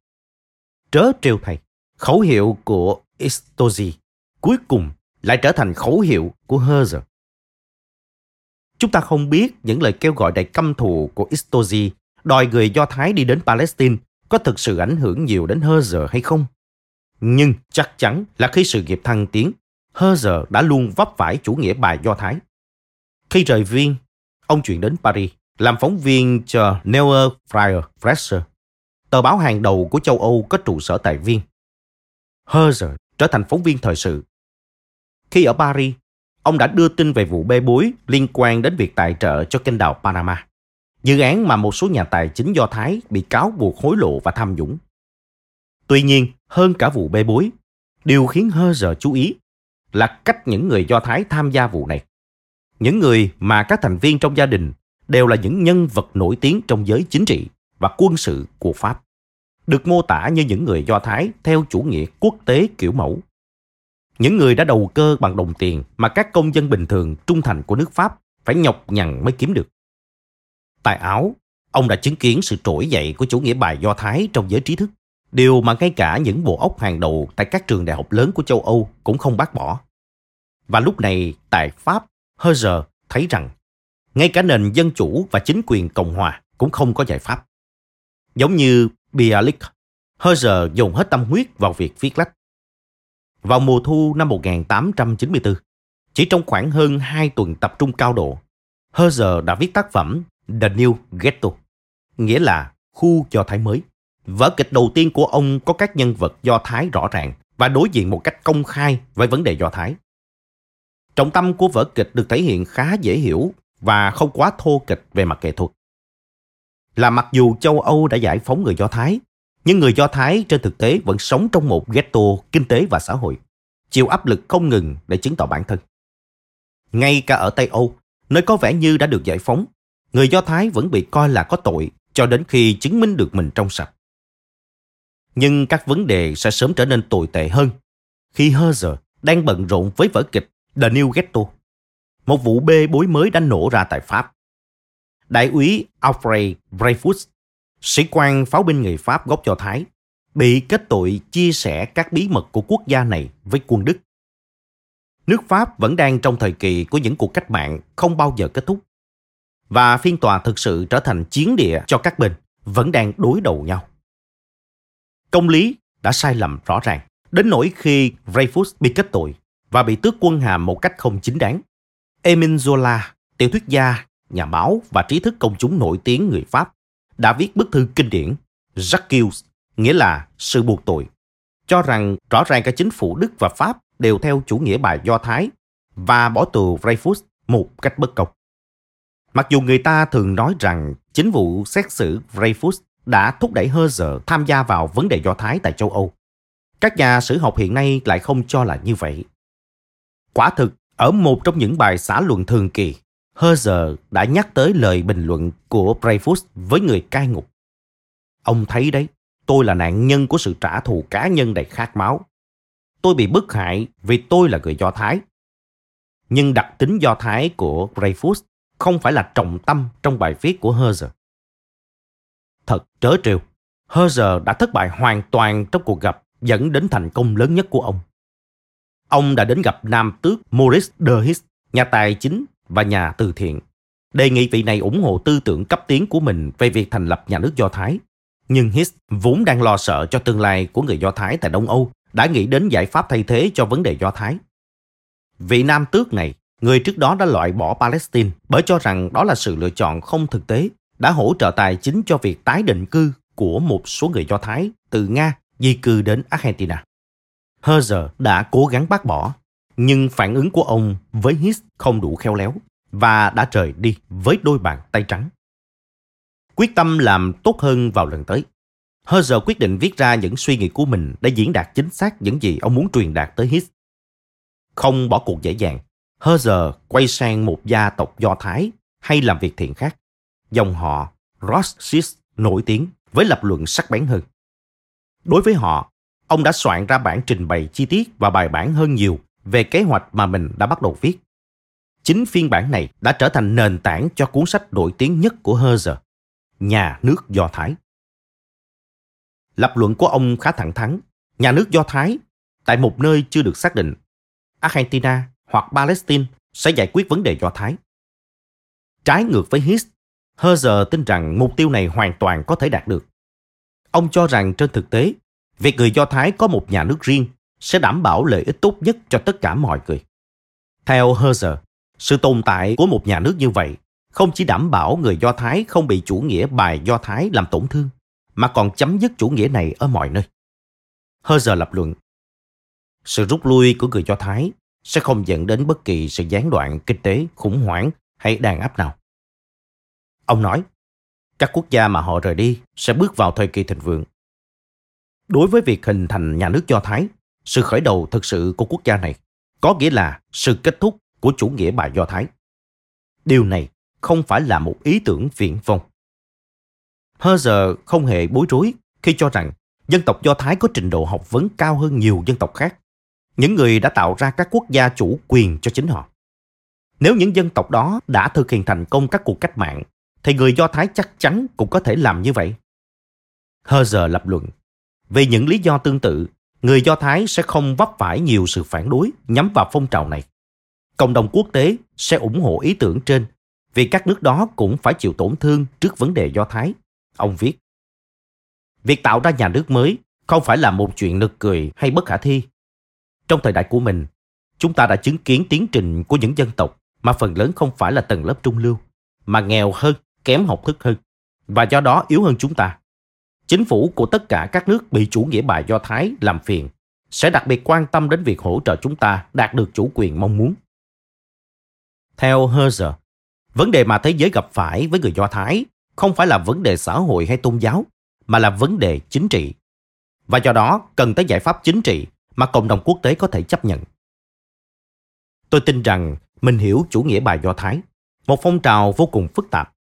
Speaker 1: Trớ trêu thầy, khẩu hiệu của Istozi cuối cùng lại trở thành khẩu hiệu của Herzl. Chúng ta không biết những lời kêu gọi đầy căm thù của Istozi đòi người Do Thái đi đến Palestine có thực sự ảnh hưởng nhiều đến Herzl hay không. Nhưng chắc chắn là khi sự nghiệp thăng tiến, Herzl đã luôn vấp phải chủ nghĩa bài Do Thái. Khi rời Viên, ông chuyển đến Paris làm phóng viên cho Neue Freie Presse, tờ báo hàng đầu của châu Âu có trụ sở tại Viên. Herzl trở thành phóng viên thời sự. Khi ở Paris, ông đã đưa tin về vụ bê bối liên quan đến việc tài trợ cho kênh đào Panama, dự án mà một số nhà tài chính Do Thái bị cáo buộc hối lộ và tham nhũng. Tuy nhiên, hơn cả vụ bê bối, điều khiến Herzl chú ý là cách những người Do Thái tham gia vụ này. Những người mà các thành viên trong gia đình đều là những nhân vật nổi tiếng trong giới chính trị và quân sự của Pháp, được mô tả như những người Do Thái theo chủ nghĩa quốc tế kiểu mẫu. Những người đã đầu cơ bằng đồng tiền mà các công dân bình thường trung thành của nước Pháp phải nhọc nhằn mới kiếm được. Tại Áo, ông đã chứng kiến sự trỗi dậy của chủ nghĩa bài Do Thái trong giới trí thức, điều mà ngay cả những bộ óc hàng đầu tại các trường đại học lớn của châu Âu cũng không bác bỏ. Và lúc này, tại Pháp, Herzl thấy rằng ngay cả nền dân chủ và chính quyền Cộng hòa cũng không có giải pháp. Giống như Bialik, Herzl dồn hết tâm huyết vào việc viết lách. Vào mùa thu năm 1894, chỉ trong khoảng hơn 2 tuần tập trung cao độ, Herzl đã viết tác phẩm The New Ghetto, nghĩa là khu Do Thái mới. Vở kịch đầu tiên của ông có các nhân vật Do Thái rõ ràng và đối diện một cách công khai với vấn đề Do Thái. Trọng tâm của vở kịch được thể hiện khá dễ hiểu và không quá thô kịch về mặt nghệ thuật. Là mặc dù châu Âu đã giải phóng người Do Thái, nhưng người Do Thái trên thực tế vẫn sống trong một ghetto kinh tế và xã hội, chịu áp lực không ngừng để chứng tỏ bản thân. Ngay cả ở Tây Âu, nơi có vẻ như đã được giải phóng, người Do Thái vẫn bị coi là có tội cho đến khi chứng minh được mình trong sạch. Nhưng các vấn đề sẽ sớm trở nên tồi tệ hơn khi Herzer đang bận rộn với vở kịch The New Ghetto một vụ bê bối mới đã nổ ra tại Pháp. Đại úy Alfred Dreyfus, sĩ quan pháo binh người Pháp gốc Do Thái, bị kết tội chia sẻ các bí mật của quốc gia này với quân Đức. Nước Pháp vẫn đang trong thời kỳ của những cuộc cách mạng không bao giờ kết thúc. Và phiên tòa thực sự trở thành chiến địa cho các bên vẫn đang đối đầu nhau. Công lý đã sai lầm rõ ràng, đến nỗi khi Dreyfus bị kết tội và bị tước quân hàm một cách không chính đáng. Emin Zola, tiểu thuyết gia, nhà báo và trí thức công chúng nổi tiếng người Pháp, đã viết bức thư kinh điển Jacques, nghĩa là sự buộc tội, cho rằng rõ ràng cả chính phủ Đức và Pháp đều theo chủ nghĩa bài Do Thái và bỏ tù Dreyfus một cách bất công. Mặc dù người ta thường nói rằng chính vụ xét xử Dreyfus đã thúc đẩy Herzl tham gia vào vấn đề Do Thái tại châu Âu, các nhà sử học hiện nay lại không cho là như vậy. Quả thực, ở một trong những bài xã luận thường kỳ, Herzl đã nhắc tới lời bình luận của Dreyfus với người cai ngục. Ông thấy đấy, tôi là nạn nhân của sự trả thù cá nhân đầy khát máu. Tôi bị bức hại vì tôi là người Do Thái. Nhưng đặc tính Do Thái của Dreyfus không phải là trọng tâm trong bài viết của Herzer. Thật trớ trêu, Herzer đã thất bại hoàn toàn trong cuộc gặp dẫn đến thành công lớn nhất của ông. Ông đã đến gặp nam tước Maurice de nhà tài chính và nhà từ thiện, đề nghị vị này ủng hộ tư tưởng cấp tiến của mình về việc thành lập nhà nước Do Thái. Nhưng His vốn đang lo sợ cho tương lai của người Do Thái tại Đông Âu, đã nghĩ đến giải pháp thay thế cho vấn đề Do Thái. Vị nam tước này người trước đó đã loại bỏ Palestine bởi cho rằng đó là sự lựa chọn không thực tế, đã hỗ trợ tài chính cho việc tái định cư của một số người Do Thái từ Nga di cư đến Argentina. Herzer đã cố gắng bác bỏ, nhưng phản ứng của ông với His không đủ khéo léo và đã rời đi với đôi bàn tay trắng. Quyết tâm làm tốt hơn vào lần tới. Herzer quyết định viết ra những suy nghĩ của mình để diễn đạt chính xác những gì ông muốn truyền đạt tới His. Không bỏ cuộc dễ dàng, Herzl quay sang một gia tộc Do Thái hay làm việc thiện khác. Dòng họ Rothschild nổi tiếng với lập luận sắc bén hơn. Đối với họ, ông đã soạn ra bản trình bày chi tiết và bài bản hơn nhiều về kế hoạch mà mình đã bắt đầu viết. Chính phiên bản này đã trở thành nền tảng cho cuốn sách nổi tiếng nhất của Herzl, Nhà nước Do Thái. Lập luận của ông khá thẳng thắn. Nhà nước Do Thái, tại một nơi chưa được xác định, Argentina hoặc Palestine sẽ giải quyết vấn đề Do Thái. Trái ngược với His, Herzer tin rằng mục tiêu này hoàn toàn có thể đạt được. Ông cho rằng trên thực tế, việc người Do Thái có một nhà nước riêng sẽ đảm bảo lợi ích tốt nhất cho tất cả mọi người. Theo Herzer, sự tồn tại của một nhà nước như vậy không chỉ đảm bảo người Do Thái không bị chủ nghĩa bài Do Thái làm tổn thương, mà còn chấm dứt chủ nghĩa này ở mọi nơi. Herzer lập luận, sự rút lui của người Do Thái sẽ không dẫn đến bất kỳ sự gián đoạn kinh tế, khủng hoảng hay đàn áp nào. Ông nói, các quốc gia mà họ rời đi sẽ bước vào thời kỳ thịnh vượng. Đối với việc hình thành nhà nước Do Thái, sự khởi đầu thực sự của quốc gia này có nghĩa là sự kết thúc của chủ nghĩa bài Do Thái. Điều này không phải là một ý tưởng viễn vông. Herzer không hề bối rối khi cho rằng dân tộc Do Thái có trình độ học vấn cao hơn nhiều dân tộc khác. Những người đã tạo ra các quốc gia chủ quyền cho chính họ. Nếu những dân tộc đó đã thực hiện thành công các cuộc cách mạng, thì người Do Thái chắc chắn cũng có thể làm như vậy. Herzer lập luận, vì những lý do tương tự, người Do Thái sẽ không vấp phải nhiều sự phản đối nhắm vào phong trào này. Cộng đồng quốc tế sẽ ủng hộ ý tưởng trên vì các nước đó cũng phải chịu tổn thương trước vấn đề Do Thái. Ông viết, Việc tạo ra nhà nước mới không phải là một chuyện nực cười hay bất khả thi. Trong thời đại của mình, chúng ta đã chứng kiến tiến trình của những dân tộc mà phần lớn không phải là tầng lớp trung lưu, mà nghèo hơn, kém học thức hơn, và do đó yếu hơn chúng ta. Chính phủ của tất cả các nước bị chủ nghĩa bài Do Thái làm phiền sẽ đặc biệt quan tâm đến việc hỗ trợ chúng ta đạt được chủ quyền mong muốn. Theo herzer vấn đề mà thế giới gặp phải với người Do Thái không phải là vấn đề xã hội hay tôn giáo, mà là vấn đề chính trị. Và do đó cần tới giải pháp chính trị mà cộng đồng quốc tế có thể chấp nhận. Tôi tin rằng mình hiểu chủ nghĩa bài Do Thái, một phong trào vô cùng phức tạp.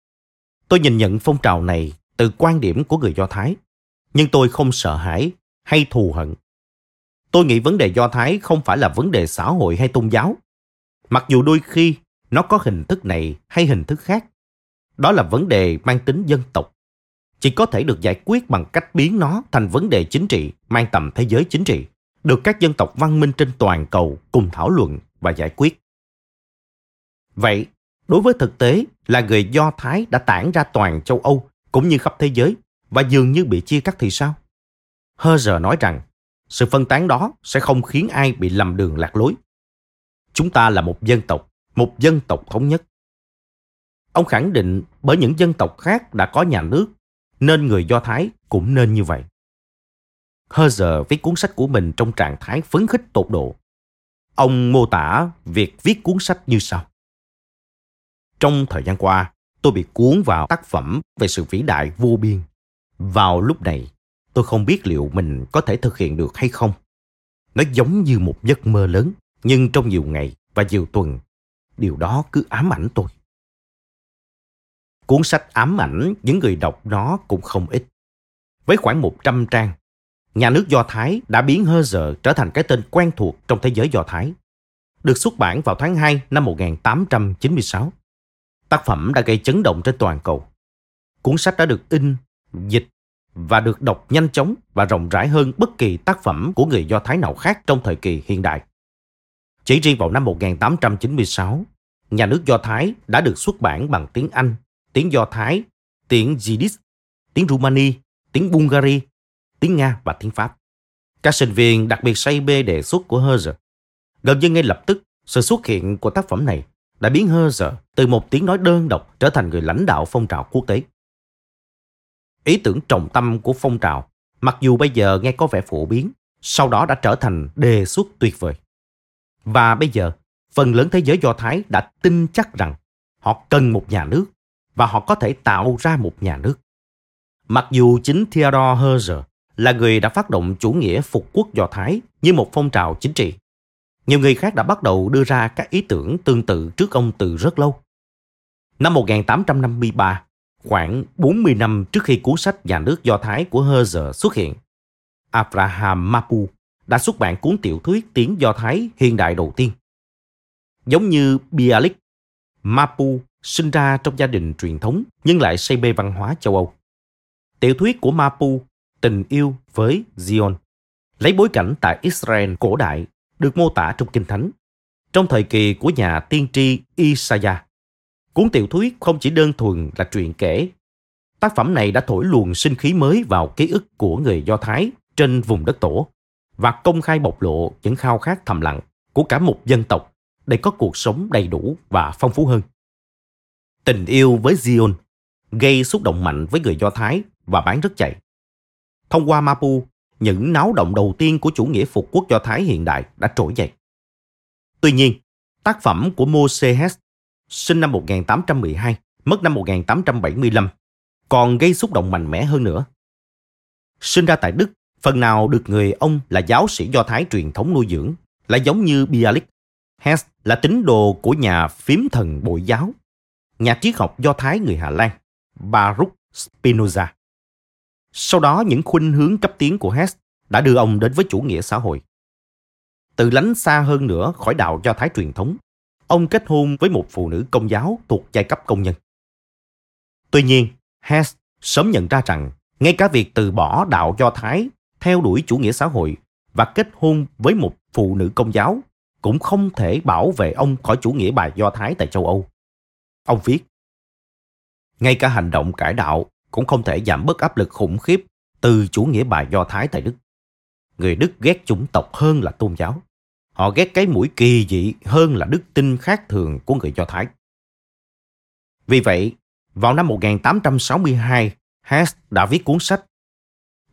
Speaker 1: Tôi nhìn nhận phong trào này từ quan điểm của người Do Thái, nhưng tôi không sợ hãi hay thù hận. Tôi nghĩ vấn đề Do Thái không phải là vấn đề xã hội hay tôn giáo. Mặc dù đôi khi nó có hình thức này hay hình thức khác. Đó là vấn đề mang tính dân tộc. Chỉ có thể được giải quyết bằng cách biến nó thành vấn đề chính trị mang tầm thế giới chính trị, được các dân tộc văn minh trên toàn cầu cùng thảo luận và giải quyết. Vậy, đối với thực tế là người Do Thái đã tản ra toàn châu Âu cũng như khắp thế giới và dường như bị chia cắt thì sao? Herzer nói rằng sự phân tán đó sẽ không khiến ai bị lầm đường lạc lối. Chúng ta là một dân tộc, một dân tộc thống nhất. Ông khẳng định bởi những dân tộc khác đã có nhà nước, nên người Do Thái cũng nên như vậy. Herzer viết cuốn sách của mình trong trạng thái phấn khích tột độ. Ông mô tả việc viết cuốn sách như sau. Trong thời gian qua, tôi bị cuốn vào tác phẩm về sự vĩ đại vô biên. Vào lúc này, tôi không biết liệu mình có thể thực hiện được hay không. Nó giống như một giấc mơ lớn, nhưng trong nhiều ngày và nhiều tuần, điều đó cứ ám ảnh tôi. Cuốn sách ám ảnh những người đọc nó cũng không ít. Với khoảng 100 trang, nhà nước Do Thái đã biến Hơ Giờ trở thành cái tên quen thuộc trong thế giới Do Thái. Được xuất bản vào tháng 2 năm 1896. Tác phẩm đã gây chấn động trên toàn cầu. Cuốn sách đã được in, dịch và được đọc nhanh chóng và rộng rãi hơn bất kỳ tác phẩm của người Do Thái nào khác trong thời kỳ hiện đại. Chỉ riêng vào năm 1896, nhà nước Do Thái đã được xuất bản bằng tiếng Anh, tiếng Do Thái, tiếng Yiddish, tiếng Rumani, tiếng Bulgari, tiếng Nga và tiếng Pháp. Các sinh viên đặc biệt say mê đề xuất của Herzer. Gần như ngay lập tức, sự xuất hiện của tác phẩm này đã biến Herzer từ một tiếng nói đơn độc trở thành người lãnh đạo phong trào quốc tế. Ý tưởng trọng tâm của phong trào, mặc dù bây giờ nghe có vẻ phổ biến, sau đó đã trở thành đề xuất tuyệt vời. Và bây giờ, phần lớn thế giới Do Thái đã tin chắc rằng họ cần một nhà nước và họ có thể tạo ra một nhà nước. Mặc dù chính Theodore Herzl là người đã phát động chủ nghĩa phục quốc Do Thái như một phong trào chính trị, nhiều người khác đã bắt đầu đưa ra các ý tưởng tương tự trước ông từ rất lâu. Năm 1853, khoảng 40 năm trước khi cuốn sách Nhà nước Do Thái của Herzl xuất hiện, Abraham Mapu đã xuất bản cuốn tiểu thuyết tiếng Do Thái hiện đại đầu tiên. Giống như Bialik, Mapu sinh ra trong gia đình truyền thống nhưng lại say mê văn hóa châu Âu. Tiểu thuyết của Mapu, Tình yêu với Zion, lấy bối cảnh tại Israel cổ đại được mô tả trong Kinh Thánh. Trong thời kỳ của nhà tiên tri Isaiah, cuốn tiểu thuyết không chỉ đơn thuần là truyện kể. Tác phẩm này đã thổi luồng sinh khí mới vào ký ức của người Do Thái trên vùng đất tổ và công khai bộc lộ những khao khát thầm lặng của cả một dân tộc để có cuộc sống đầy đủ và phong phú hơn. Tình yêu với Zion gây xúc động mạnh với người Do Thái và bán rất chạy. Thông qua Mapu, những náo động đầu tiên của chủ nghĩa phục quốc Do Thái hiện đại đã trỗi dậy. Tuy nhiên, tác phẩm của Moses Hess, sinh năm 1812, mất năm 1875, còn gây xúc động mạnh mẽ hơn nữa. Sinh ra tại Đức, phần nào được người ông là giáo sĩ Do Thái truyền thống nuôi dưỡng, là giống như Bialik. Hess là tín đồ của nhà phím thần bội giáo, nhà triết học Do Thái người Hà Lan, Baruch Spinoza. Sau đó những khuynh hướng cấp tiến của Hess đã đưa ông đến với chủ nghĩa xã hội. Từ lánh xa hơn nữa khỏi đạo Do Thái truyền thống, ông kết hôn với một phụ nữ công giáo thuộc giai cấp công nhân. Tuy nhiên, Hess sớm nhận ra rằng ngay cả việc từ bỏ đạo Do Thái theo đuổi chủ nghĩa xã hội và kết hôn với một phụ nữ công giáo cũng không thể bảo vệ ông khỏi chủ nghĩa bài Do Thái tại châu Âu. Ông viết, ngay cả hành động cải đạo cũng không thể giảm bớt áp lực khủng khiếp từ chủ nghĩa bài Do Thái tại Đức. Người Đức ghét chủng tộc hơn là tôn giáo. Họ ghét cái mũi kỳ dị hơn là đức tin khác thường của người Do Thái. Vì vậy, vào năm 1862, Hess đã viết cuốn sách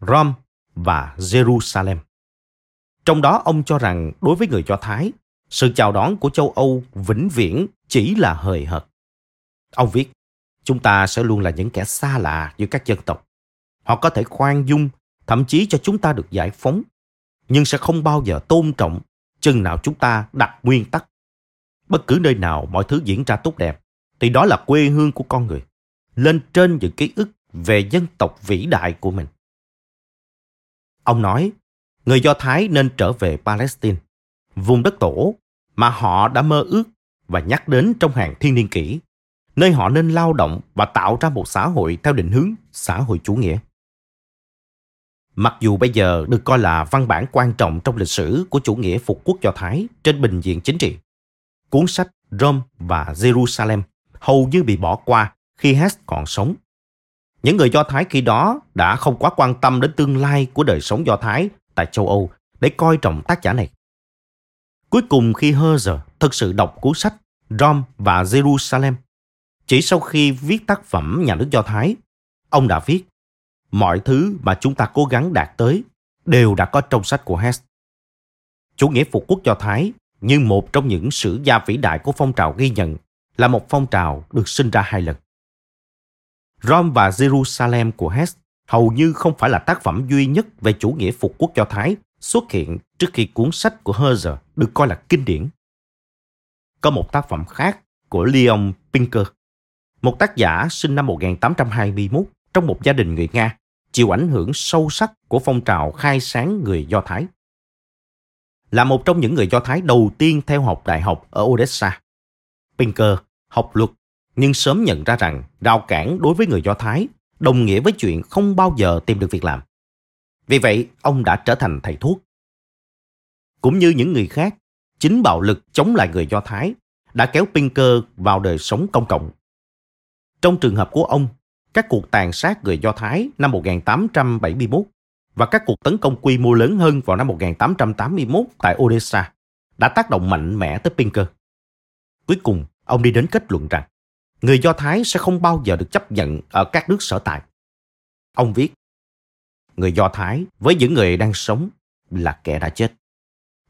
Speaker 1: Rome và Jerusalem. Trong đó ông cho rằng đối với người Do Thái, sự chào đón của châu Âu vĩnh viễn chỉ là hời hợt. Ông viết, chúng ta sẽ luôn là những kẻ xa lạ giữa các dân tộc. Họ có thể khoan dung, thậm chí cho chúng ta được giải phóng, nhưng sẽ không bao giờ tôn trọng chừng nào chúng ta đặt nguyên tắc. Bất cứ nơi nào mọi thứ diễn ra tốt đẹp, thì đó là quê hương của con người, lên trên những ký ức về dân tộc vĩ đại của mình. Ông nói, người Do Thái nên trở về Palestine, vùng đất tổ mà họ đã mơ ước và nhắc đến trong hàng thiên niên kỷ, nơi họ nên lao động và tạo ra một xã hội theo định hướng xã hội chủ nghĩa. Mặc dù bây giờ được coi là văn bản quan trọng trong lịch sử của chủ nghĩa phục quốc Do Thái trên bình diện chính trị, cuốn sách Rome và Jerusalem hầu như bị bỏ qua khi Hess còn sống. Những người Do Thái khi đó đã không quá quan tâm đến tương lai của đời sống Do Thái tại châu Âu để coi trọng tác giả này. Cuối cùng khi Herzer thực sự đọc cuốn sách Rome và Jerusalem, chỉ sau khi viết tác phẩm Nhà nước Do Thái, ông đã viết mọi thứ mà chúng ta cố gắng đạt tới đều đã có trong sách của Hess. Chủ nghĩa phục quốc Do Thái như một trong những sử gia vĩ đại của phong trào ghi nhận là một phong trào được sinh ra hai lần. Rome và Jerusalem của Hess hầu như không phải là tác phẩm duy nhất về chủ nghĩa phục quốc Do Thái xuất hiện trước khi cuốn sách của Herzer được coi là kinh điển. Có một tác phẩm khác của Leon Pinker, một tác giả sinh năm 1821 trong một gia đình người Nga, chịu ảnh hưởng sâu sắc của phong trào khai sáng người Do Thái. Là một trong những người Do Thái đầu tiên theo học đại học ở Odessa, Pinker học luật nhưng sớm nhận ra rằng rào cản đối với người Do Thái đồng nghĩa với chuyện không bao giờ tìm được việc làm. Vì vậy, ông đã trở thành thầy thuốc. Cũng như những người khác, chính bạo lực chống lại người Do Thái đã kéo Pinker vào đời sống công cộng. Trong trường hợp của ông, các cuộc tàn sát người Do Thái năm 1871 và các cuộc tấn công quy mô lớn hơn vào năm 1881 tại Odessa đã tác động mạnh mẽ tới Pinker. Cuối cùng, ông đi đến kết luận rằng người Do Thái sẽ không bao giờ được chấp nhận ở các nước sở tại. Ông viết, người Do Thái với những người đang sống là kẻ đã chết.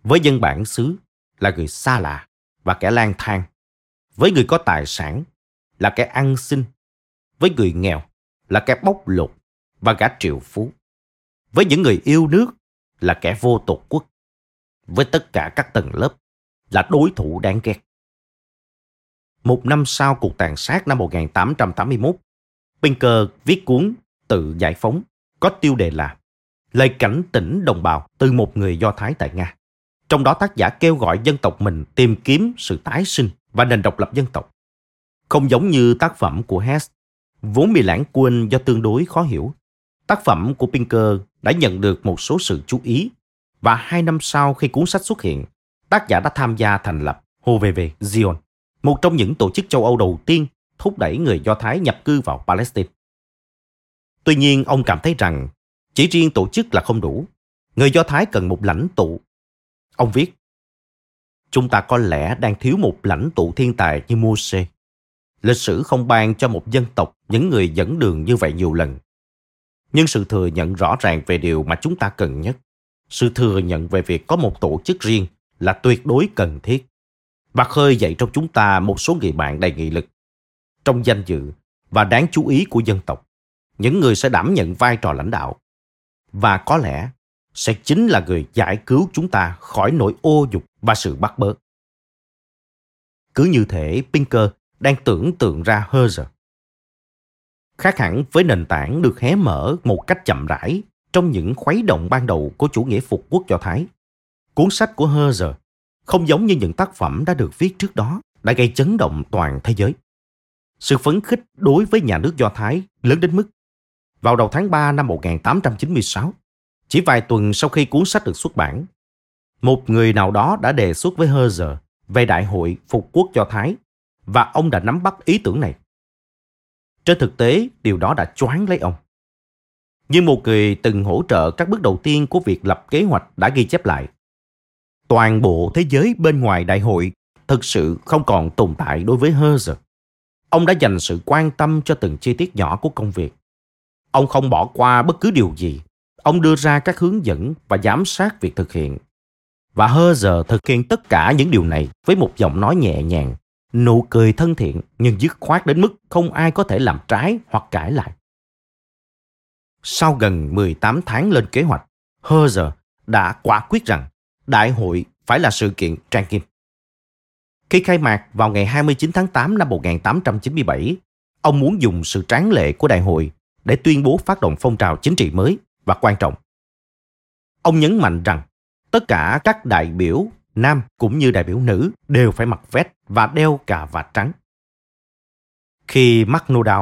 Speaker 1: Với dân bản xứ là người xa lạ và kẻ lang thang. Với người có tài sản là kẻ ăn xin. Với người nghèo là kẻ bóc lột và gã triệu phú. Với những người yêu nước là kẻ vô tổ quốc. Với tất cả các tầng lớp là đối thủ đáng ghét. Một năm sau cuộc tàn sát năm 1881, Pinker viết cuốn Tự giải phóng có tiêu đề là Lời cảnh tỉnh đồng bào từ một người Do Thái tại Nga. Trong đó tác giả kêu gọi dân tộc mình tìm kiếm sự tái sinh và nền độc lập dân tộc. Không giống như tác phẩm của Hess, vốn bị lãng quên do tương đối khó hiểu. Tác phẩm của Pinker đã nhận được một số sự chú ý và hai năm sau khi cuốn sách xuất hiện, tác giả đã tham gia thành lập HVV Zion, một trong những tổ chức châu Âu đầu tiên thúc đẩy người Do Thái nhập cư vào Palestine. Tuy nhiên, ông cảm thấy rằng chỉ riêng tổ chức là không đủ. Người Do Thái cần một lãnh tụ. Ông viết, Chúng ta có lẽ đang thiếu một lãnh tụ thiên tài như Moses. Lịch sử không ban cho một dân tộc những người dẫn đường như vậy nhiều lần. Nhưng sự thừa nhận rõ ràng về điều mà chúng ta cần nhất, sự thừa nhận về việc có một tổ chức riêng là tuyệt đối cần thiết và khơi dậy trong chúng ta một số người bạn đầy nghị lực trong danh dự và đáng chú ý của dân tộc những người sẽ đảm nhận vai trò lãnh đạo và có lẽ sẽ chính là người giải cứu chúng ta khỏi nỗi ô dục và sự bắt bớ. Cứ như thể Pinker đang tưởng tượng ra Herzer. Khác hẳn với nền tảng được hé mở một cách chậm rãi trong những khuấy động ban đầu của chủ nghĩa phục quốc Do Thái. Cuốn sách của Herzer không giống như những tác phẩm đã được viết trước đó đã gây chấn động toàn thế giới. Sự phấn khích đối với nhà nước Do Thái lớn đến mức vào đầu tháng 3 năm 1896, chỉ vài tuần sau khi cuốn sách được xuất bản, một người nào đó đã đề xuất với Herzer về đại hội phục quốc Do Thái và ông đã nắm bắt ý tưởng này. Trên thực tế, điều đó đã choáng lấy ông. Như một người từng hỗ trợ các bước đầu tiên của việc lập kế hoạch đã ghi chép lại. Toàn bộ thế giới bên ngoài đại hội thực sự không còn tồn tại đối với Herzer. Ông đã dành sự quan tâm cho từng chi tiết nhỏ của công việc Ông không bỏ qua bất cứ điều gì. Ông đưa ra các hướng dẫn và giám sát việc thực hiện. Và Herzer thực hiện tất cả những điều này với một giọng nói nhẹ nhàng, nụ cười thân thiện nhưng dứt khoát đến mức không ai có thể làm trái hoặc cãi lại. Sau gần 18 tháng lên kế hoạch, Herzer đã quả quyết rằng đại hội phải là sự kiện trang nghiêm. Khi khai mạc vào ngày 29 tháng 8 năm 1897, ông muốn dùng sự tráng lệ của đại hội để tuyên bố phát động phong trào chính trị mới và quan trọng. Ông nhấn mạnh rằng tất cả các đại biểu nam cũng như đại biểu nữ đều phải mặc vest và đeo cà vạt trắng. Khi McNodal,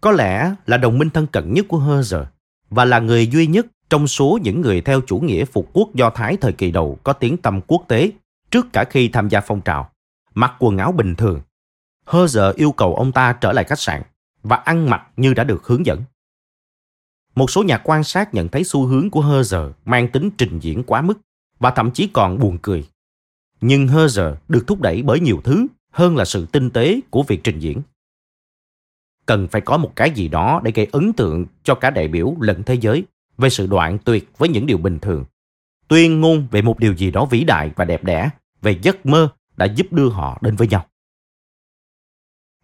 Speaker 1: có lẽ là đồng minh thân cận nhất của Herzl và là người duy nhất trong số những người theo chủ nghĩa phục quốc Do Thái thời kỳ đầu có tiếng tăm quốc tế trước cả khi tham gia phong trào, mặc quần áo bình thường. Herzl yêu cầu ông ta trở lại khách sạn và ăn mặc như đã được hướng dẫn. Một số nhà quan sát nhận thấy xu hướng của Herzl mang tính trình diễn quá mức và thậm chí còn buồn cười. Nhưng Herzer được thúc đẩy bởi nhiều thứ hơn là sự tinh tế của việc trình diễn. Cần phải có một cái gì đó để gây ấn tượng cho cả đại biểu lẫn thế giới về sự đoạn tuyệt với những điều bình thường. Tuyên ngôn về một điều gì đó vĩ đại và đẹp đẽ, về giấc mơ đã giúp đưa họ đến với nhau.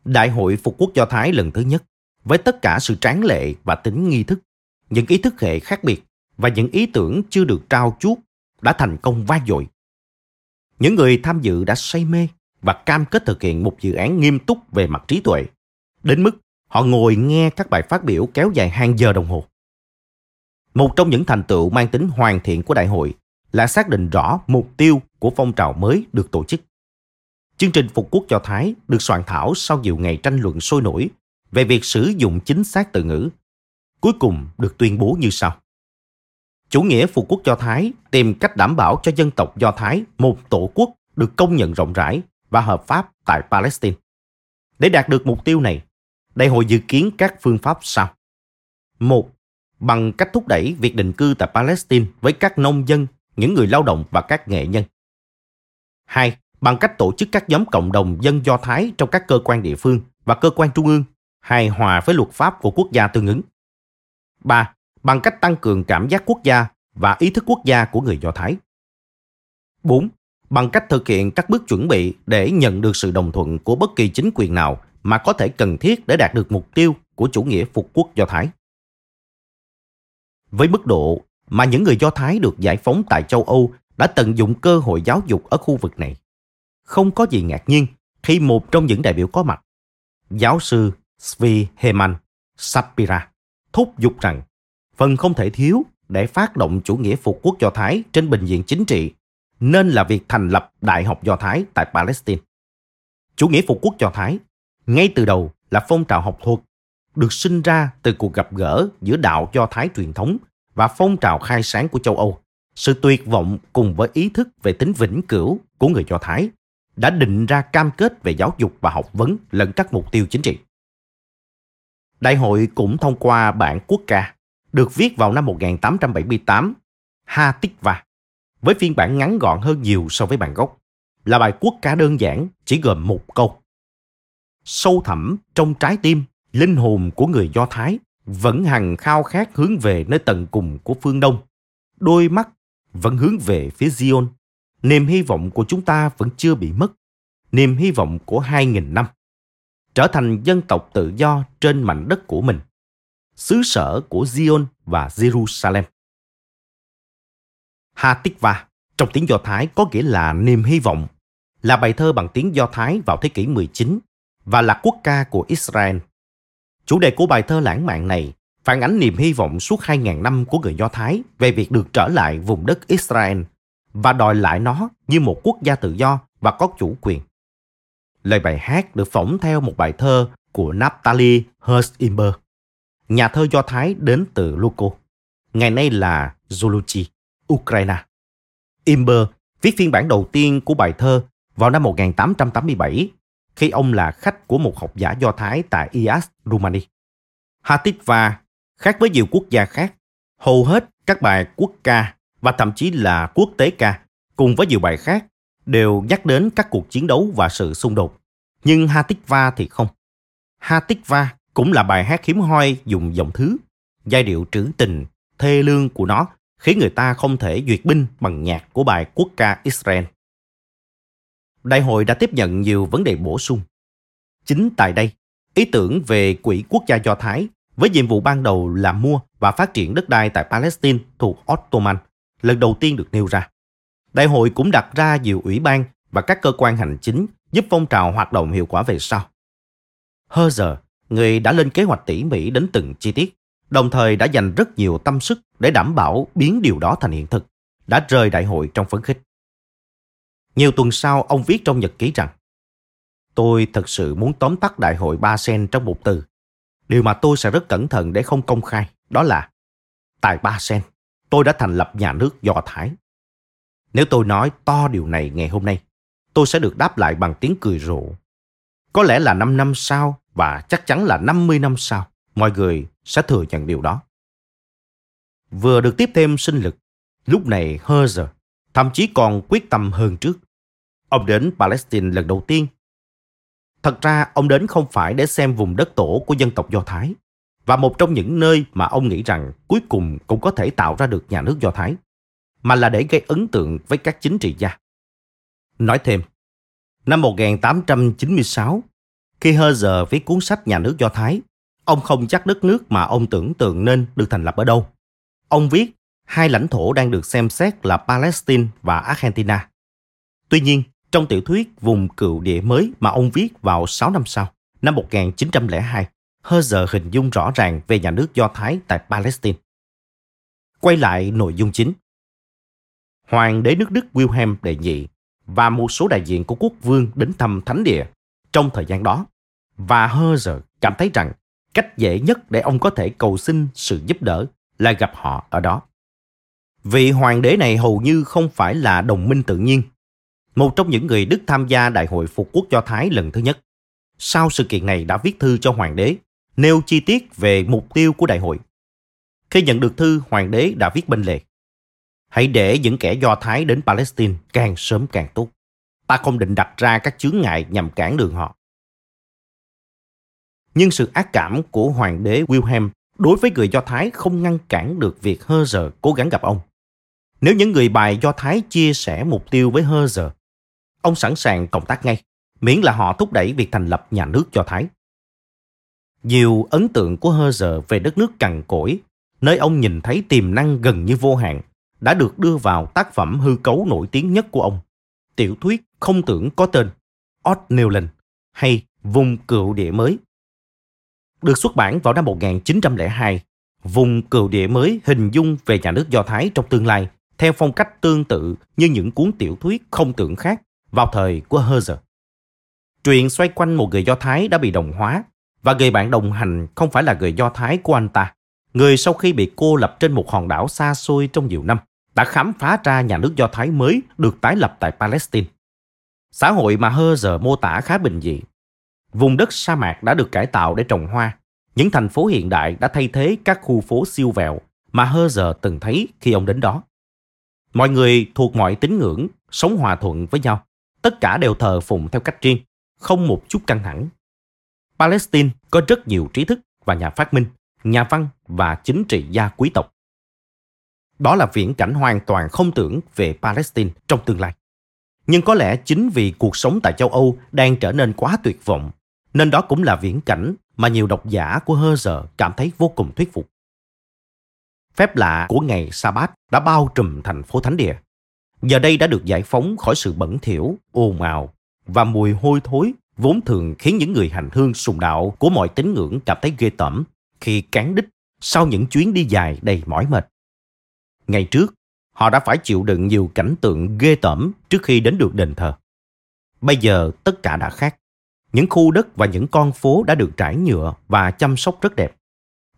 Speaker 1: Đại hội Phục quốc Do Thái lần thứ nhất, với tất cả sự tráng lệ và tính nghi thức, những ý thức hệ khác biệt và những ý tưởng chưa được trao chuốt đã thành công vang dội. Những người tham dự đã say mê và cam kết thực hiện một dự án nghiêm túc về mặt trí tuệ, đến mức họ ngồi nghe các bài phát biểu kéo dài hàng giờ đồng hồ. Một trong những thành tựu mang tính hoàn thiện của đại hội là xác định rõ mục tiêu của phong trào mới được tổ chức. Chương trình Phục quốc cho Thái được soạn thảo sau nhiều ngày tranh luận sôi nổi về việc sử dụng chính xác từ ngữ. Cuối cùng được tuyên bố như sau. Chủ nghĩa Phục quốc Do Thái tìm cách đảm bảo cho dân tộc Do Thái một tổ quốc được công nhận rộng rãi và hợp pháp tại Palestine. Để đạt được mục tiêu này, đại hội dự kiến các phương pháp sau. Một, bằng cách thúc đẩy việc định cư tại Palestine với các nông dân, những người lao động và các nghệ nhân. Hai, bằng cách tổ chức các nhóm cộng đồng dân Do Thái trong các cơ quan địa phương và cơ quan trung ương, hài hòa với luật pháp của quốc gia tương ứng. 3. Bằng cách tăng cường cảm giác quốc gia và ý thức quốc gia của người Do Thái. 4. Bằng cách thực hiện các bước chuẩn bị để nhận được sự đồng thuận của bất kỳ chính quyền nào mà có thể cần thiết để đạt được mục tiêu của chủ nghĩa phục quốc Do Thái. Với mức độ mà những người Do Thái được giải phóng tại châu Âu đã tận dụng cơ hội giáo dục ở khu vực này. Không có gì ngạc nhiên khi một trong những đại biểu có mặt, giáo sư Svi Heman Sapira, thúc giục rằng phần không thể thiếu để phát động chủ nghĩa phục quốc Do Thái trên bình diện chính trị nên là việc thành lập Đại học Do Thái tại Palestine. Chủ nghĩa phục quốc Do Thái ngay từ đầu là phong trào học thuật được sinh ra từ cuộc gặp gỡ giữa đạo Do Thái truyền thống và phong trào khai sáng của châu Âu. Sự tuyệt vọng cùng với ý thức về tính vĩnh cửu của người Do Thái đã định ra cam kết về giáo dục và học vấn lẫn các mục tiêu chính trị. Đại hội cũng thông qua bản quốc ca, được viết vào năm 1878, Ha Tích Va, với phiên bản ngắn gọn hơn nhiều so với bản gốc, là bài quốc ca đơn giản chỉ gồm một câu. Sâu thẳm trong trái tim, linh hồn của người Do Thái vẫn hằng khao khát hướng về nơi tận cùng của phương Đông. Đôi mắt vẫn hướng về phía Zion. Niềm hy vọng của chúng ta vẫn chưa bị mất. Niềm hy vọng của hai nghìn năm. Trở thành dân tộc tự do trên mảnh đất của mình. Xứ sở của Zion và Jerusalem. Hatikva trong tiếng Do Thái có nghĩa là niềm hy vọng, là bài thơ bằng tiếng Do Thái vào thế kỷ 19 và là quốc ca của Israel Chủ đề của bài thơ lãng mạn này phản ánh niềm hy vọng suốt 2.000 năm của người Do Thái về việc được trở lại vùng đất Israel và đòi lại nó như một quốc gia tự do và có chủ quyền. Lời bài hát được phỏng theo một bài thơ của Naphtali Herzimber, nhà thơ Do Thái đến từ Luko, ngày nay là Zuluchi, Ukraine. Imber viết phiên bản đầu tiên của bài thơ vào năm 1887 khi ông là khách của một học giả Do Thái tại IAS, Rumani. Hatikva khác với nhiều quốc gia khác, hầu hết các bài quốc ca và thậm chí là quốc tế ca cùng với nhiều bài khác đều nhắc đến các cuộc chiến đấu và sự xung đột. Nhưng Hatikva thì không. Hatikva cũng là bài hát hiếm hoi dùng giọng thứ, giai điệu trữ tình, thê lương của nó khiến người ta không thể duyệt binh bằng nhạc của bài quốc ca Israel. Đại hội đã tiếp nhận nhiều vấn đề bổ sung. Chính tại đây, ý tưởng về quỹ quốc gia Do Thái với nhiệm vụ ban đầu là mua và phát triển đất đai tại Palestine thuộc Ottoman lần đầu tiên được nêu ra. Đại hội cũng đặt ra nhiều ủy ban và các cơ quan hành chính giúp phong trào hoạt động hiệu quả về sau. Herzer, người đã lên kế hoạch tỉ mỉ đến từng chi tiết, đồng thời đã dành rất nhiều tâm sức để đảm bảo biến điều đó thành hiện thực, đã rời đại hội trong phấn khích. Nhiều tuần sau, ông viết trong nhật ký rằng Tôi thật sự muốn tóm tắt đại hội ba sen trong một từ. Điều mà tôi sẽ rất cẩn thận để không công khai, đó là Tại ba sen, tôi đã thành lập nhà nước Do Thái. Nếu tôi nói to điều này ngày hôm nay, tôi sẽ được đáp lại bằng tiếng cười rộ. Có lẽ là 5 năm sau và chắc chắn là 50 năm sau, mọi người sẽ thừa nhận điều đó. Vừa được tiếp thêm sinh lực, lúc này Herzer thậm chí còn quyết tâm hơn trước. Ông đến Palestine lần đầu tiên. Thật ra ông đến không phải để xem vùng đất tổ của dân tộc Do Thái, và một trong những nơi mà ông nghĩ rằng cuối cùng cũng có thể tạo ra được nhà nước Do Thái, mà là để gây ấn tượng với các chính trị gia. Nói thêm, năm 1896, khi Herzl viết cuốn sách Nhà nước Do Thái, ông không chắc đất nước mà ông tưởng tượng nên được thành lập ở đâu. Ông viết hai lãnh thổ đang được xem xét là Palestine và Argentina. Tuy nhiên, trong tiểu thuyết Vùng cựu địa mới mà ông viết vào 6 năm sau, năm 1902, Herzl hình dung rõ ràng về nhà nước Do Thái tại Palestine. Quay lại nội dung chính. Hoàng đế nước Đức Wilhelm đệ nhị và một số đại diện của quốc vương đến thăm thánh địa trong thời gian đó. Và Herzl cảm thấy rằng cách dễ nhất để ông có thể cầu xin sự giúp đỡ là gặp họ ở đó. Vị hoàng đế này hầu như không phải là đồng minh tự nhiên. Một trong những người Đức tham gia Đại hội Phục quốc Do Thái lần thứ nhất. Sau sự kiện này đã viết thư cho hoàng đế, nêu chi tiết về mục tiêu của đại hội. Khi nhận được thư, hoàng đế đã viết bên lề. Hãy để những kẻ Do Thái đến Palestine càng sớm càng tốt. ta không định đặt ra các chướng ngại nhằm cản đường họ. Nhưng sự ác cảm của hoàng đế Wilhelm đối với người Do Thái không ngăn cản được việc Hơ cố gắng gặp ông. Nếu những người bài Do Thái chia sẻ mục tiêu với Hơ ông sẵn sàng cộng tác ngay, miễn là họ thúc đẩy việc thành lập nhà nước Do Thái. Nhiều ấn tượng của Hơ về đất nước cằn cỗi, nơi ông nhìn thấy tiềm năng gần như vô hạn, đã được đưa vào tác phẩm hư cấu nổi tiếng nhất của ông, tiểu thuyết không tưởng có tên Odd Newland hay Vùng cựu địa mới. Được xuất bản vào năm 1902, Vùng cựu địa mới hình dung về nhà nước Do Thái trong tương lai theo phong cách tương tự như những cuốn tiểu thuyết không tưởng khác vào thời của Herzog. Truyện xoay quanh một người Do Thái đã bị đồng hóa và người bạn đồng hành không phải là người Do Thái của anh ta, người sau khi bị cô lập trên một hòn đảo xa xôi trong nhiều năm đã khám phá ra nhà nước Do Thái mới được tái lập tại Palestine. Xã hội mà Hơ mô tả khá bình dị. Vùng đất sa mạc đã được cải tạo để trồng hoa. Những thành phố hiện đại đã thay thế các khu phố siêu vẹo mà Hơ giờ từng thấy khi ông đến đó. Mọi người thuộc mọi tín ngưỡng, sống hòa thuận với nhau. Tất cả đều thờ phụng theo cách riêng, không một chút căng thẳng. Palestine có rất nhiều trí thức và nhà phát minh, nhà văn và chính trị gia quý tộc. Đó là viễn cảnh hoàn toàn không tưởng về Palestine trong tương lai. Nhưng có lẽ chính vì cuộc sống tại châu Âu đang trở nên quá tuyệt vọng, nên đó cũng là viễn cảnh mà nhiều độc giả của Hơ giờ cảm thấy vô cùng thuyết phục. Phép lạ của ngày Sa-bát đã bao trùm thành phố Thánh Địa. Giờ đây đã được giải phóng khỏi sự bẩn thỉu, ồn ào và mùi hôi thối vốn thường khiến những người hành hương sùng đạo của mọi tín ngưỡng cảm thấy ghê tởm khi cán đích sau những chuyến đi dài đầy mỏi mệt. Ngày trước, họ đã phải chịu đựng nhiều cảnh tượng ghê tởm trước khi đến được đền thờ. Bây giờ tất cả đã khác. Những khu đất và những con phố đã được trải nhựa và chăm sóc rất đẹp.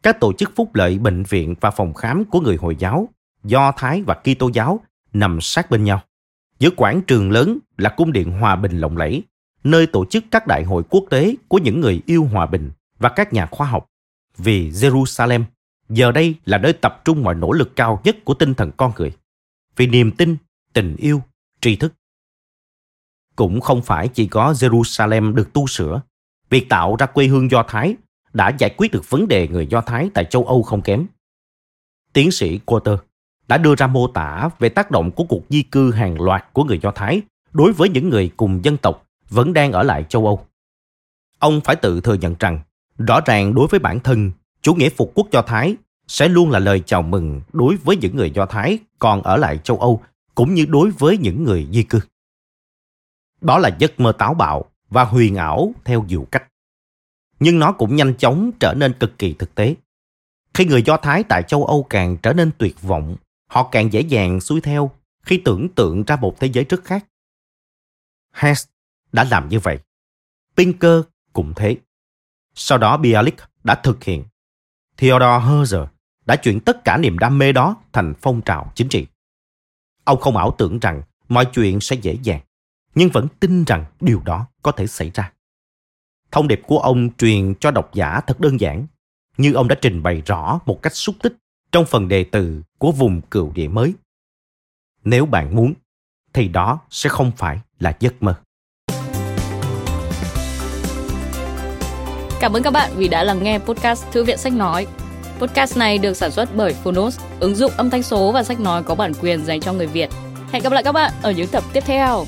Speaker 1: Các tổ chức phúc lợi, bệnh viện và phòng khám của người Hồi giáo, Do Thái và Kitô giáo nằm sát bên nhau. Giữa quảng trường lớn là cung điện hòa bình lộng lẫy, nơi tổ chức các đại hội quốc tế của những người yêu hòa bình và các nhà khoa học. Vì Jerusalem giờ đây là nơi tập trung mọi nỗ lực cao nhất của tinh thần con người vì niềm tin tình yêu tri thức cũng không phải chỉ có jerusalem được tu sửa. Việc tạo ra quê hương do thái đã giải quyết được vấn đề người do thái tại châu âu không kém. Tiến sĩ Quarter đã đưa ra mô tả về tác động của cuộc di cư hàng loạt của người do thái đối với những người cùng dân tộc vẫn đang ở lại châu âu. Ông phải tự thừa nhận rằng, rõ ràng đối với bản thân, chủ nghĩa phục quốc Do Thái sẽ luôn là lời chào mừng đối với những người Do Thái còn ở lại châu Âu cũng như đối với những người di cư. Đó là giấc mơ táo bạo và huyền ảo theo nhiều cách. Nhưng nó cũng nhanh chóng trở nên cực kỳ thực tế. Khi người Do Thái tại châu Âu càng trở nên tuyệt vọng, họ càng dễ dàng xuôi theo khi tưởng tượng ra một thế giới rất khác. Hess đã làm như vậy. Pinker cũng thế. Sau đó Bialik đã thực hiện Theodore Herzl đã chuyển tất cả niềm đam mê đó thành phong trào chính trị. Ông không ảo tưởng rằng mọi chuyện sẽ dễ dàng, nhưng vẫn tin rằng điều đó có thể xảy ra. Thông điệp của ông truyền cho độc giả thật đơn giản, như ông đã trình bày rõ một cách xúc tích trong phần đề từ của vùng cựu địa mới. Nếu bạn muốn, thì đó sẽ không phải là giấc mơ.
Speaker 2: Cảm ơn các bạn vì đã lắng nghe podcast Thư viện Sách Nói. Podcast này được sản xuất bởi Phonos, ứng dụng âm thanh số và sách nói có bản quyền dành cho người Việt. Hẹn gặp lại các bạn ở những tập tiếp theo.